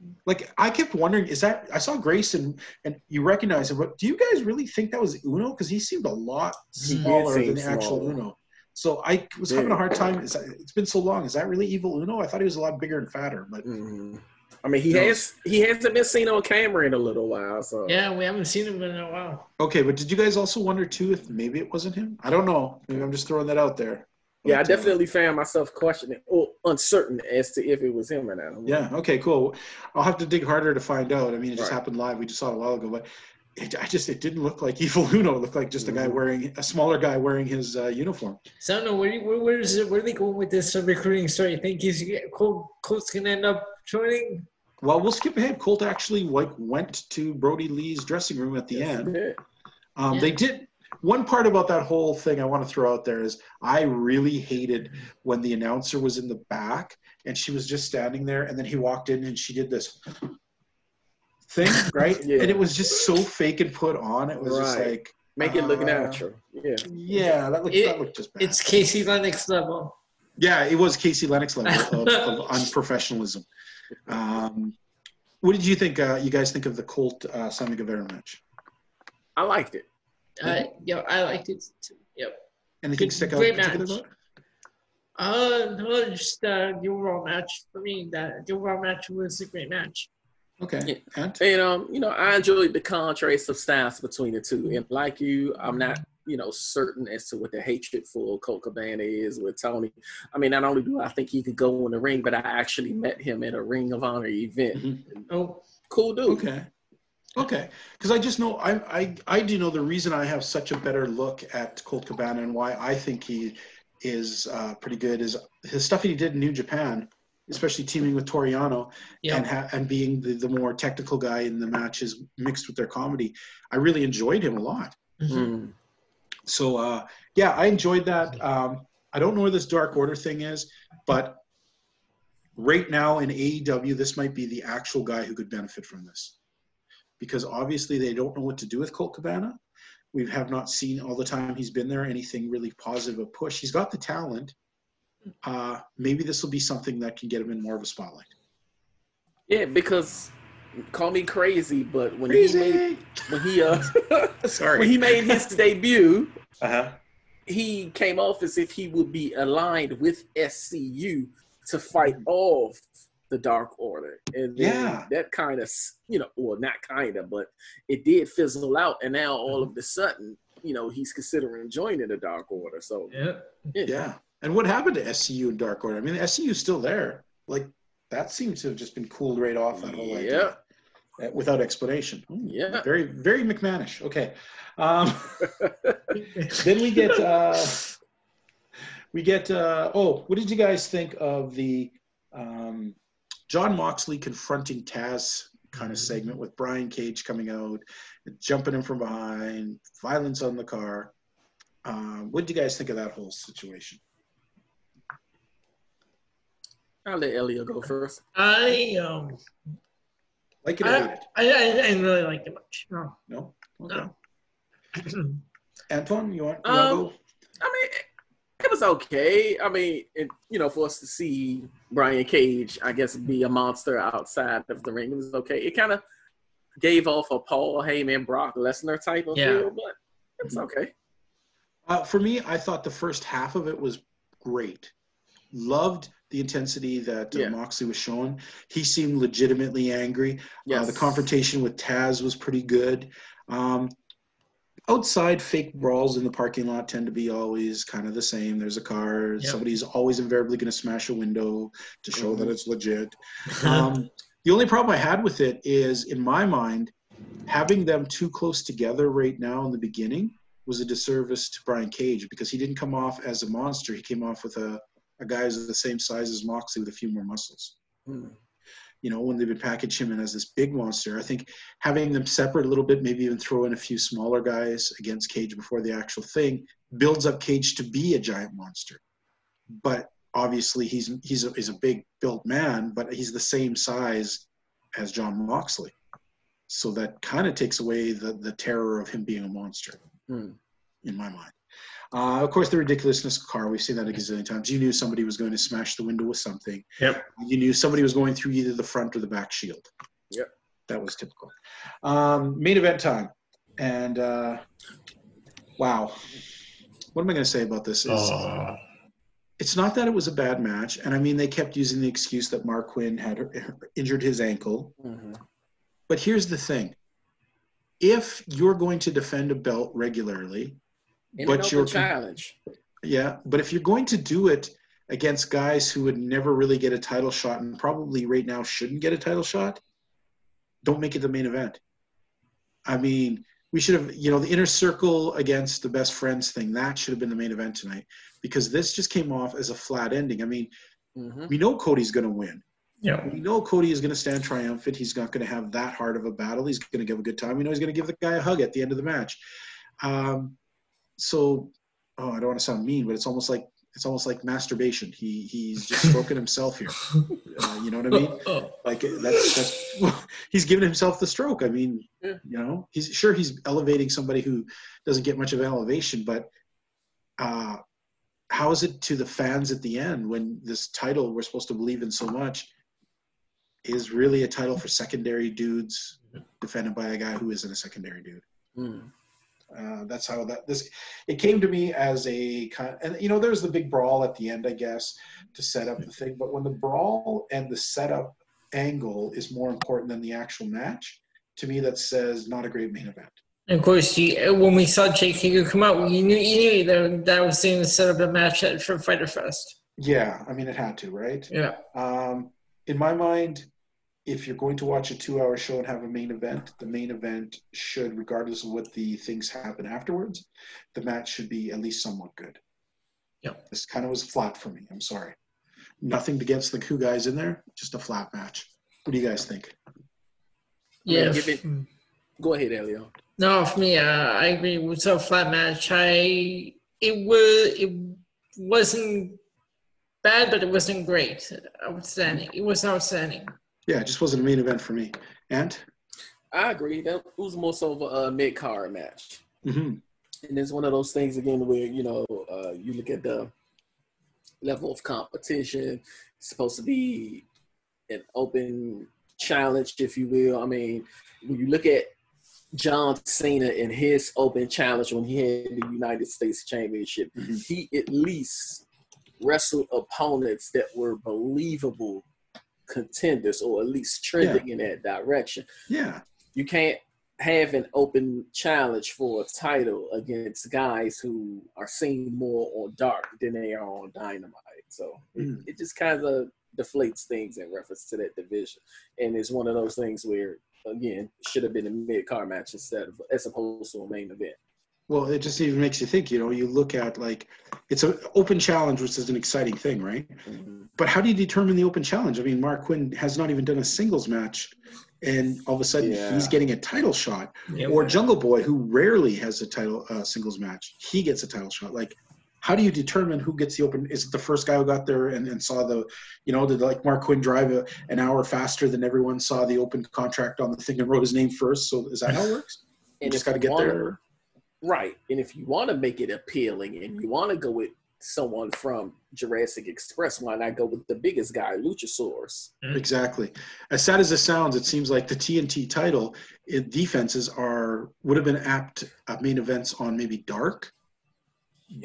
[SPEAKER 6] Yeah.
[SPEAKER 4] Like I kept wondering, is that I saw Grayson and you recognize him, but do you guys really think that was Uno? Because he seemed a lot smaller than the actual
[SPEAKER 6] smaller.
[SPEAKER 4] Uno. So I was having a hard time. Is that, it's been so long. Is that really Evil Uno? I thought he was a lot bigger and fatter, but
[SPEAKER 6] Mhm. I mean, he
[SPEAKER 4] No.
[SPEAKER 6] has he hasn't been seen on camera in a little while. So
[SPEAKER 5] Yeah, we haven't seen him in a while.
[SPEAKER 4] okay. But did you guys also wonder too if maybe it wasn't him? I don't know. Maybe I'm just throwing that out there.
[SPEAKER 6] Yeah, I
[SPEAKER 4] uh,
[SPEAKER 6] definitely found myself questioning or uncertain as to if it was him or not.
[SPEAKER 4] Yeah. Okay. Cool. I'll have to dig harder to find out. I mean, it just
[SPEAKER 6] Right.
[SPEAKER 4] happened live. We just saw it a while ago, but it, I just it didn't look like Evil Uno. It looked like just a guy
[SPEAKER 6] Mhm.
[SPEAKER 4] wearing a smaller guy wearing his uh, uniform.
[SPEAKER 5] So I don't know where, where, where is it? Where are they going with this uh, recruiting story? You think he's Colt, Colt's gonna end up joining?
[SPEAKER 4] Well, we'll skip ahead. Colt actually like went to Brodie Lee's dressing room at the
[SPEAKER 6] Yes,
[SPEAKER 4] end. Um,
[SPEAKER 5] Yeah.
[SPEAKER 4] They did. One part about that whole thing I want to throw out there is I really hated when the announcer was in the back and she was just standing there, and then he walked in and she did this thing, right?
[SPEAKER 6] Yeah.
[SPEAKER 4] And it was just so fake and put on. It was just like,
[SPEAKER 6] Make it look
[SPEAKER 4] Uh,
[SPEAKER 6] natural. Yeah.
[SPEAKER 4] yeah, that looked
[SPEAKER 5] It-
[SPEAKER 4] that looked just bad.
[SPEAKER 5] It's Casey Lennox level.
[SPEAKER 4] yeah, it was Casey Lennox level of, of unprofessionalism. Um, what did you think? Uh, you guys think of the Colt uh, Sammy Guevara match?
[SPEAKER 6] I liked it.
[SPEAKER 5] Uh, yeah, I liked it too. Yep.
[SPEAKER 4] Anything
[SPEAKER 5] Good-
[SPEAKER 4] stick out
[SPEAKER 5] great
[SPEAKER 4] particular
[SPEAKER 5] match.
[SPEAKER 4] about it?
[SPEAKER 5] Uh, no, just uh, the overall match for me. That the overall match was a great match.
[SPEAKER 4] Okay. And
[SPEAKER 6] And um, you know, I enjoyed the contrast of styles between the two. And like you, I'm not, you know, certain as to what the hatred for Colt Cabana is with Tony. I mean, not only do I think he could go in the ring, but I actually met him at a Ring of Honor event.
[SPEAKER 4] Mhm.
[SPEAKER 5] Oh,
[SPEAKER 6] Cool dude.
[SPEAKER 4] Okay. Okay. Because I just know I, I I do know the reason I have such a better look at Colt Cabana and why I think he is uh, pretty good is his stuff he did in New Japan, especially teaming with Toru Yano
[SPEAKER 5] yeah.
[SPEAKER 4] and ha- and being the, the more technical guy in the matches mixed with their comedy. I really enjoyed him a lot.
[SPEAKER 5] Mhm.
[SPEAKER 6] Mm.
[SPEAKER 4] So uh, yeah, I enjoyed that. Um, I don't know where this Dark Order thing is, but right now in AEW, this might be the actual guy who could benefit from this, because obviously they don't know what to do with Colt Cabana. We have not seen all the time he's been there anything really positive a push. He's got the talent. Uh, maybe this will be something that can get him in more of a spotlight.
[SPEAKER 6] Yeah, because call me crazy, but when he made when he uh
[SPEAKER 4] Sorry.
[SPEAKER 6] when he made his debut,
[SPEAKER 4] uh-huh.
[SPEAKER 6] he came off as if he would be aligned with SCU to fight off the Dark Order. And then
[SPEAKER 4] Yeah.
[SPEAKER 6] that kind of, you know, well, not kind of, but it did fizzle out. And now all of a sudden, you know, he's considering joining the Dark Order. So,
[SPEAKER 5] Yeah.
[SPEAKER 4] Yeah. And what happened to SCU and Dark Order? I mean, the SCU is still there. Like that seems to have just been cooled right off that whole idea
[SPEAKER 6] Yeah.
[SPEAKER 4] uh, without explanation. Ooh,
[SPEAKER 6] Yeah.
[SPEAKER 4] Very, very McManish. Okay. Um, then we get uh, we get uh, oh, what did you guys think of the um, Jon Moxley confronting Taz kind of segment with Brian Cage coming out, jumping him from behind, violence on the car. Um, what did you guys think of that whole situation?
[SPEAKER 6] I'll let Elliot go first.
[SPEAKER 5] I um
[SPEAKER 4] Like it or hate
[SPEAKER 5] I,
[SPEAKER 4] it?
[SPEAKER 5] I I didn't really like it much. No.
[SPEAKER 4] No. Okay.
[SPEAKER 5] No.
[SPEAKER 4] Antoine, you want? You want to
[SPEAKER 6] Um,
[SPEAKER 4] go?
[SPEAKER 6] I mean, it was okay. I mean, it, you know, for us to see Brian Cage, I guess, be a monster outside of the ring, it was okay. It kind of gave off a Paul Heyman, Brock Lesnar type of
[SPEAKER 5] Yeah.
[SPEAKER 6] feel, but it's okay.
[SPEAKER 4] Uh, for me, I thought the first half of it was great. Loved the intensity that uh,
[SPEAKER 6] Yeah.
[SPEAKER 4] Moxley was showing. He seemed legitimately angry.
[SPEAKER 6] Yes.
[SPEAKER 4] Uh, the confrontation with Taz was pretty good. Um, outside, fake brawls in the parking lot tend to be always kind of the same. There's a car.
[SPEAKER 5] Yep.
[SPEAKER 4] Somebody's always invariably going to smash a window to show that
[SPEAKER 6] Mhm.
[SPEAKER 4] it's legit. Um, the only problem I had with it is, in my mind, having them too close together right now in the beginning was a disservice to Brian Cage because he didn't come off as a monster. He came off with a, a guy who's the same size as Moxley with a few more muscles.
[SPEAKER 6] Hmm.
[SPEAKER 4] You know, when they would package him in as this big monster, I think having them separate a little bit, maybe even throw in a few smaller guys against Cage before the actual thing, builds up Cage to be a giant monster. But obviously, he's he's a, he's a big built man, but he's the same size as Jon Moxley. So that kind of takes away the the terror of him being a monster
[SPEAKER 6] Hmm.
[SPEAKER 4] in my mind. Uh, of course, the ridiculousness of car. We've seen that a gazillion times. You knew somebody was going to smash the window with something.
[SPEAKER 5] Yep.
[SPEAKER 4] You knew somebody was going through either the front or the back shield.
[SPEAKER 6] Yep.
[SPEAKER 4] That was typical. Um, main event time. And uh, wow. what am I going to say about this? Is
[SPEAKER 7] Oh,
[SPEAKER 4] it's not that it was a bad match, and I mean they kept using the excuse that Marq Quen had injured his ankle.
[SPEAKER 6] Mhm.
[SPEAKER 4] But here's the thing: if you're going to defend a belt regularly,
[SPEAKER 6] In
[SPEAKER 4] But
[SPEAKER 6] an open
[SPEAKER 4] you're-
[SPEAKER 6] challenge.
[SPEAKER 4] yeah, but if you're going to do it against guys who would never really get a title shot and probably right now shouldn't get a title shot, don't make it the main event. I mean, we should have, you know, the inner circle against the best friends thing, that should have been the main event tonight because this just came off as a flat ending. I mean,
[SPEAKER 6] Mhm.
[SPEAKER 4] we know Cody's going to win.
[SPEAKER 7] yeah.
[SPEAKER 4] We know Cody is going to stand triumphant. He's not going to have that hard of a battle. He's going to give a good time. We know he's going to give the guy a hug at the end of the match. Um, so, oh, I don't want to sound mean, but it's almost like it's almost like masturbation. He he's just stroking himself here. Uh, you know what I mean? Like that's that's he's giving himself the stroke. I mean,
[SPEAKER 6] Yeah.
[SPEAKER 4] you know, he's sure he's elevating somebody who doesn't get much of elevation, but uh, how is it to the fans at the end when this title we're supposed to believe in so much is really a title for secondary dudes defended by a guy who isn't a secondary dude?
[SPEAKER 6] Mm.
[SPEAKER 4] Uh, that's how that this it came to me as a kind and you know there's the big brawl at the end I guess to set up the thing but when the brawl and the setup angle is more important than the actual match to me that says not a great main event
[SPEAKER 5] And of course, you, when we saw Jake Hager come out, you knew, you knew that, that was going to set up a match at, for Fyter Fest.
[SPEAKER 4] yeah I mean it had to right
[SPEAKER 5] Yeah.
[SPEAKER 4] um, in my mind if you're going to watch a two hour show and have a main event the main event should regardless of what the things happen afterwards the match should be at least somewhat good
[SPEAKER 5] Yeah.
[SPEAKER 4] this kind of was flat for me i'm sorry nothing against the two guys in there just a flat match what do you guys think
[SPEAKER 5] Yeah.
[SPEAKER 6] give it- Go ahead, Elio.
[SPEAKER 5] No, for me, uh, I agree with a flat match. I it was it wasn't bad, but it wasn't great. Outstanding. It was outstanding.
[SPEAKER 4] Yeah it just wasn't a main event for me and
[SPEAKER 6] I agree. That was more so of a uh, mid card match.
[SPEAKER 4] hmm
[SPEAKER 6] And it's one of those things again where you know uh, you look at the level of competition. It's supposed to be an open challenge, if you will. I mean, when you look at John Cena in his open challenge when he had the United States Championship,
[SPEAKER 4] Mhm.
[SPEAKER 6] he at least wrestled opponents that were believable contenders or at least trending in that direction
[SPEAKER 4] yeah
[SPEAKER 6] you can't have an open challenge for a title against guys who are seen more on dark than they are on dynamite. So it,
[SPEAKER 4] Mm.
[SPEAKER 6] it just kind of deflates things in reference to that division. And it's one of those things where, again, should have been a mid card match instead of as opposed to a main event.
[SPEAKER 4] Well it just even makes you think you know you look at like it's an open challenge which is an exciting thing right But how do you determine the open challenge? I mean, Marq Quen has not even done a singles match, and all of a sudden
[SPEAKER 6] Yeah.
[SPEAKER 4] he's getting a title shot. Or Jungle Boy, who rarely has a title uh, singles match, he gets a title shot. Like, how do you determine who gets the open? Is it the first guy who got there and, and saw the, you know, did like Marq Quen drive a, an hour faster than everyone saw the open contract on the thing and wrote his name first? So is that how it works? You just got to get there.
[SPEAKER 6] Right. And if you want to make it appealing and you want to go with someone from Jurassic Express, why not go with the biggest guy, Luchasaurus?
[SPEAKER 4] Exactly. As sad as it sounds, it seems like the TNT title it, defenses are would have been apt uh, main events on maybe Dark,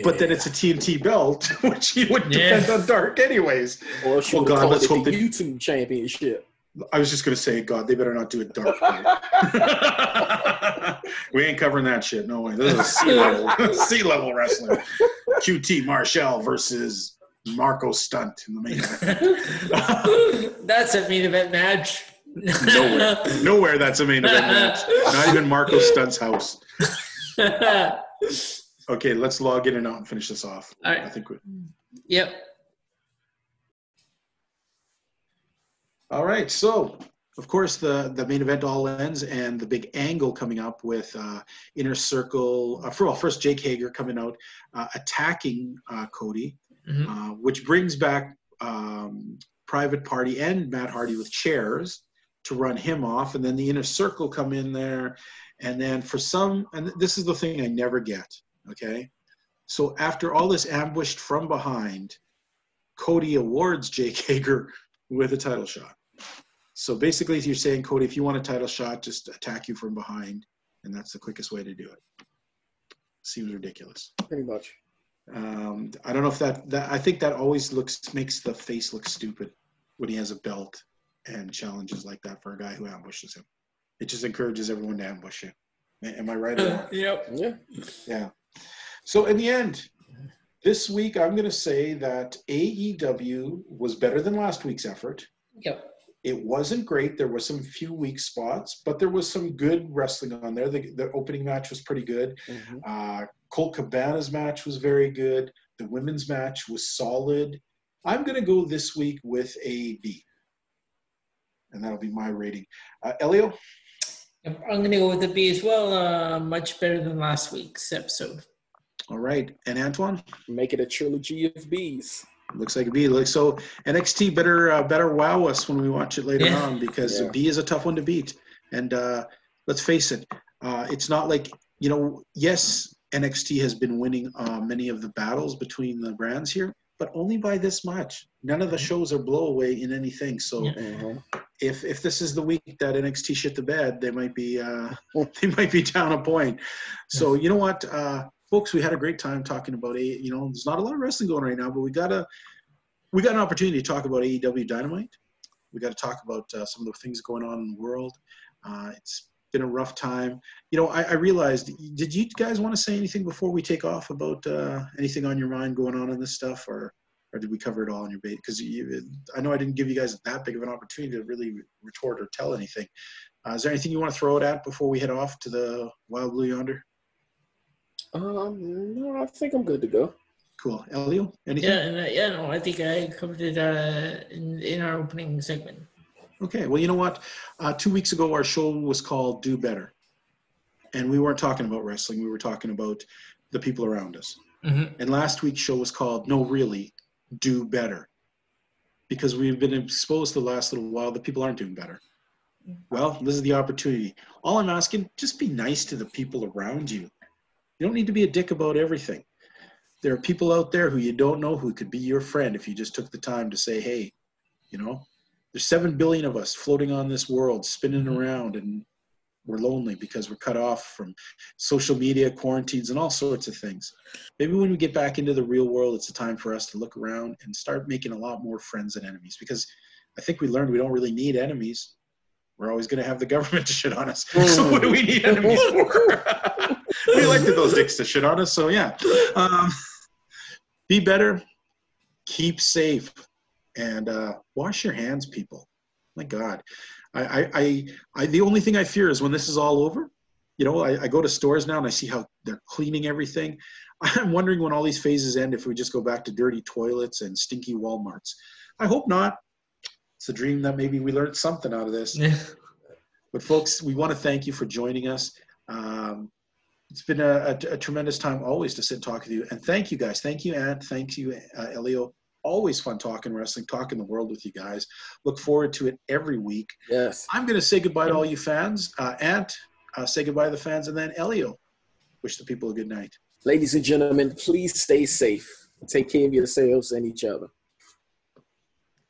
[SPEAKER 4] but then it's a TNT belt, which he would
[SPEAKER 5] Yeah.
[SPEAKER 4] defend on Dark anyways.
[SPEAKER 6] Or should
[SPEAKER 4] Oh, God,
[SPEAKER 6] call
[SPEAKER 4] let's
[SPEAKER 6] it the
[SPEAKER 4] hope they-
[SPEAKER 6] YouTube Championship?
[SPEAKER 4] I was just gonna say, God, they better not do it Dark. we ain't covering that shit. No way. This is sea level, sea level wrestling. QT Marshall versus Marco Stunt in the main event.
[SPEAKER 5] That's a main event match.
[SPEAKER 4] Nowhere, nowhere. That's a main event match. Not even Marco Stunt's house. Okay, let's log in and out and finish this off.
[SPEAKER 5] All right.
[SPEAKER 4] I think we.
[SPEAKER 5] yep.
[SPEAKER 4] All right, so of course the the main event all ends, and the big angle coming up with uh, Inner Circle. Uh, for well, first Jake Hager coming out uh, attacking uh, Cody,
[SPEAKER 5] Mhm.
[SPEAKER 4] uh, which brings back um, Private Party and Matt Hardy with chairs to run him off, and then the Inner Circle come in there, and then for some, and this is the thing I never get. Okay, so after all this ambushed from behind, Cody awards Jake Hager with a title shot. So basically, you're saying, Cody, if you want a title shot, just attack you from behind, and that's the quickest way to do it. Seems ridiculous.
[SPEAKER 6] Pretty much.
[SPEAKER 4] Um, I don't know if that, that I think that always looks makes the face look stupid when he has a belt and challenges like that for a guy who ambushes him. It just encourages everyone to ambush him. Am I right or wrong?
[SPEAKER 5] yep.
[SPEAKER 6] Yeah.
[SPEAKER 4] Yeah. So in the end, this week I'm going to say that AEW was better than last week's effort.
[SPEAKER 5] Yep.
[SPEAKER 4] It wasn't great. There were some few weak spots, but there was some good wrestling on there. The, the opening match was pretty good.
[SPEAKER 6] Mhm.
[SPEAKER 4] Uh, Colt Cabana's match was very good. The women's match was solid. I'm going to go this week with a B. And that'll be my rating. Uh, Elio?
[SPEAKER 5] I'm gonna go with a B as well. Uh, much better than last week's episode.
[SPEAKER 4] All right. And Antoine?
[SPEAKER 6] Make it a trilogy of bees.
[SPEAKER 4] Looks like a B. Like so, NXT better uh, better wow us when we watch it later
[SPEAKER 5] Yeah.
[SPEAKER 4] on because
[SPEAKER 6] Yeah.
[SPEAKER 4] B is a tough one to beat. And uh, let's face it, uh, it's not like you know. Yes, NXT has been winning uh, many of the battles between the brands here, but only by this much. None of the shows are blowaway in anything. So
[SPEAKER 5] Yeah.
[SPEAKER 6] Mhm.
[SPEAKER 4] if if this is the week that NXT shit the bed, they might be uh, they might be down a point. So you know what, uh, folks, we had a great time talking about a. You know, there's not a lot of wrestling going right now, but we got a we got an opportunity to talk about AEW Dynamite. We got to talk about uh, some of the things going on in the world. Uh, it's been a rough time. You know, I, I realized. Did you guys want to say anything before we take off about uh, anything on your mind going on in this stuff, or or did we cover it all on your bait? Because I know I didn't give you guys that big of an opportunity to really retort or tell anything. Uh, is there anything you want to throw it at before we head off to the Wild Blue Yonder?
[SPEAKER 6] Um, no, I think I'm good to go.
[SPEAKER 4] Cool. Elio, anything?
[SPEAKER 5] Yeah, and, uh, yeah, no, I think I covered it uh, in in our opening segment.
[SPEAKER 4] Okay. Well, you know what? Uh, two weeks ago, our show was called Do Better. And we weren't talking about wrestling. We were talking about the people around us.
[SPEAKER 5] Mhm.
[SPEAKER 4] And last week's show was called No, Really, Do Better. Because we've been exposed the last little while that people aren't doing better. Well, this is the opportunity. All I'm asking, just be nice to the people around you. You don't need to be a dick about everything. There are people out there who you don't know who could be your friend if you just took the time to say, hey, you know, there's seven billion of us floating on this world, spinning mm-hmm. around, and we're lonely because we're cut off from social media, quarantines, and all sorts of things. Maybe when we get back into the real world, it's a time for us to look around and start making a lot more friends and enemies because I think we learned we don't really need enemies. We're always going to have the government to shit on us. So mm. what do we need enemies for? we elected those dicks to shit on us. So yeah, um, be better, keep safe, and uh, wash your hands, people. My God, I, I, I, I, the only thing I fear is when this is all over. You know, I, I go to stores now and I see how they're cleaning everything. I'm wondering when all these phases end if we just go back to dirty toilets and stinky WalMarts. I hope not. It's a dream that maybe we learned something out of this.
[SPEAKER 5] Yeah.
[SPEAKER 4] But folks, we want to thank you for joining us. Um, it's been a, a, a tremendous time always to sit and talk with you. And thank you guys. Thank you, Ant. Thank you, uh, Elio. Always fun talking wrestling, talking the world with you guys. Look forward to it every week.
[SPEAKER 6] Yes.
[SPEAKER 4] I'm going to say goodbye to all you fans. Uh, Ant, uh, say goodbye to the fans. And then Elio, wish the people a good night.
[SPEAKER 6] Ladies and gentlemen, please stay safe. Take care of yourselves and each other.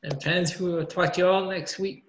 [SPEAKER 5] And fans, we will talk to you all next week.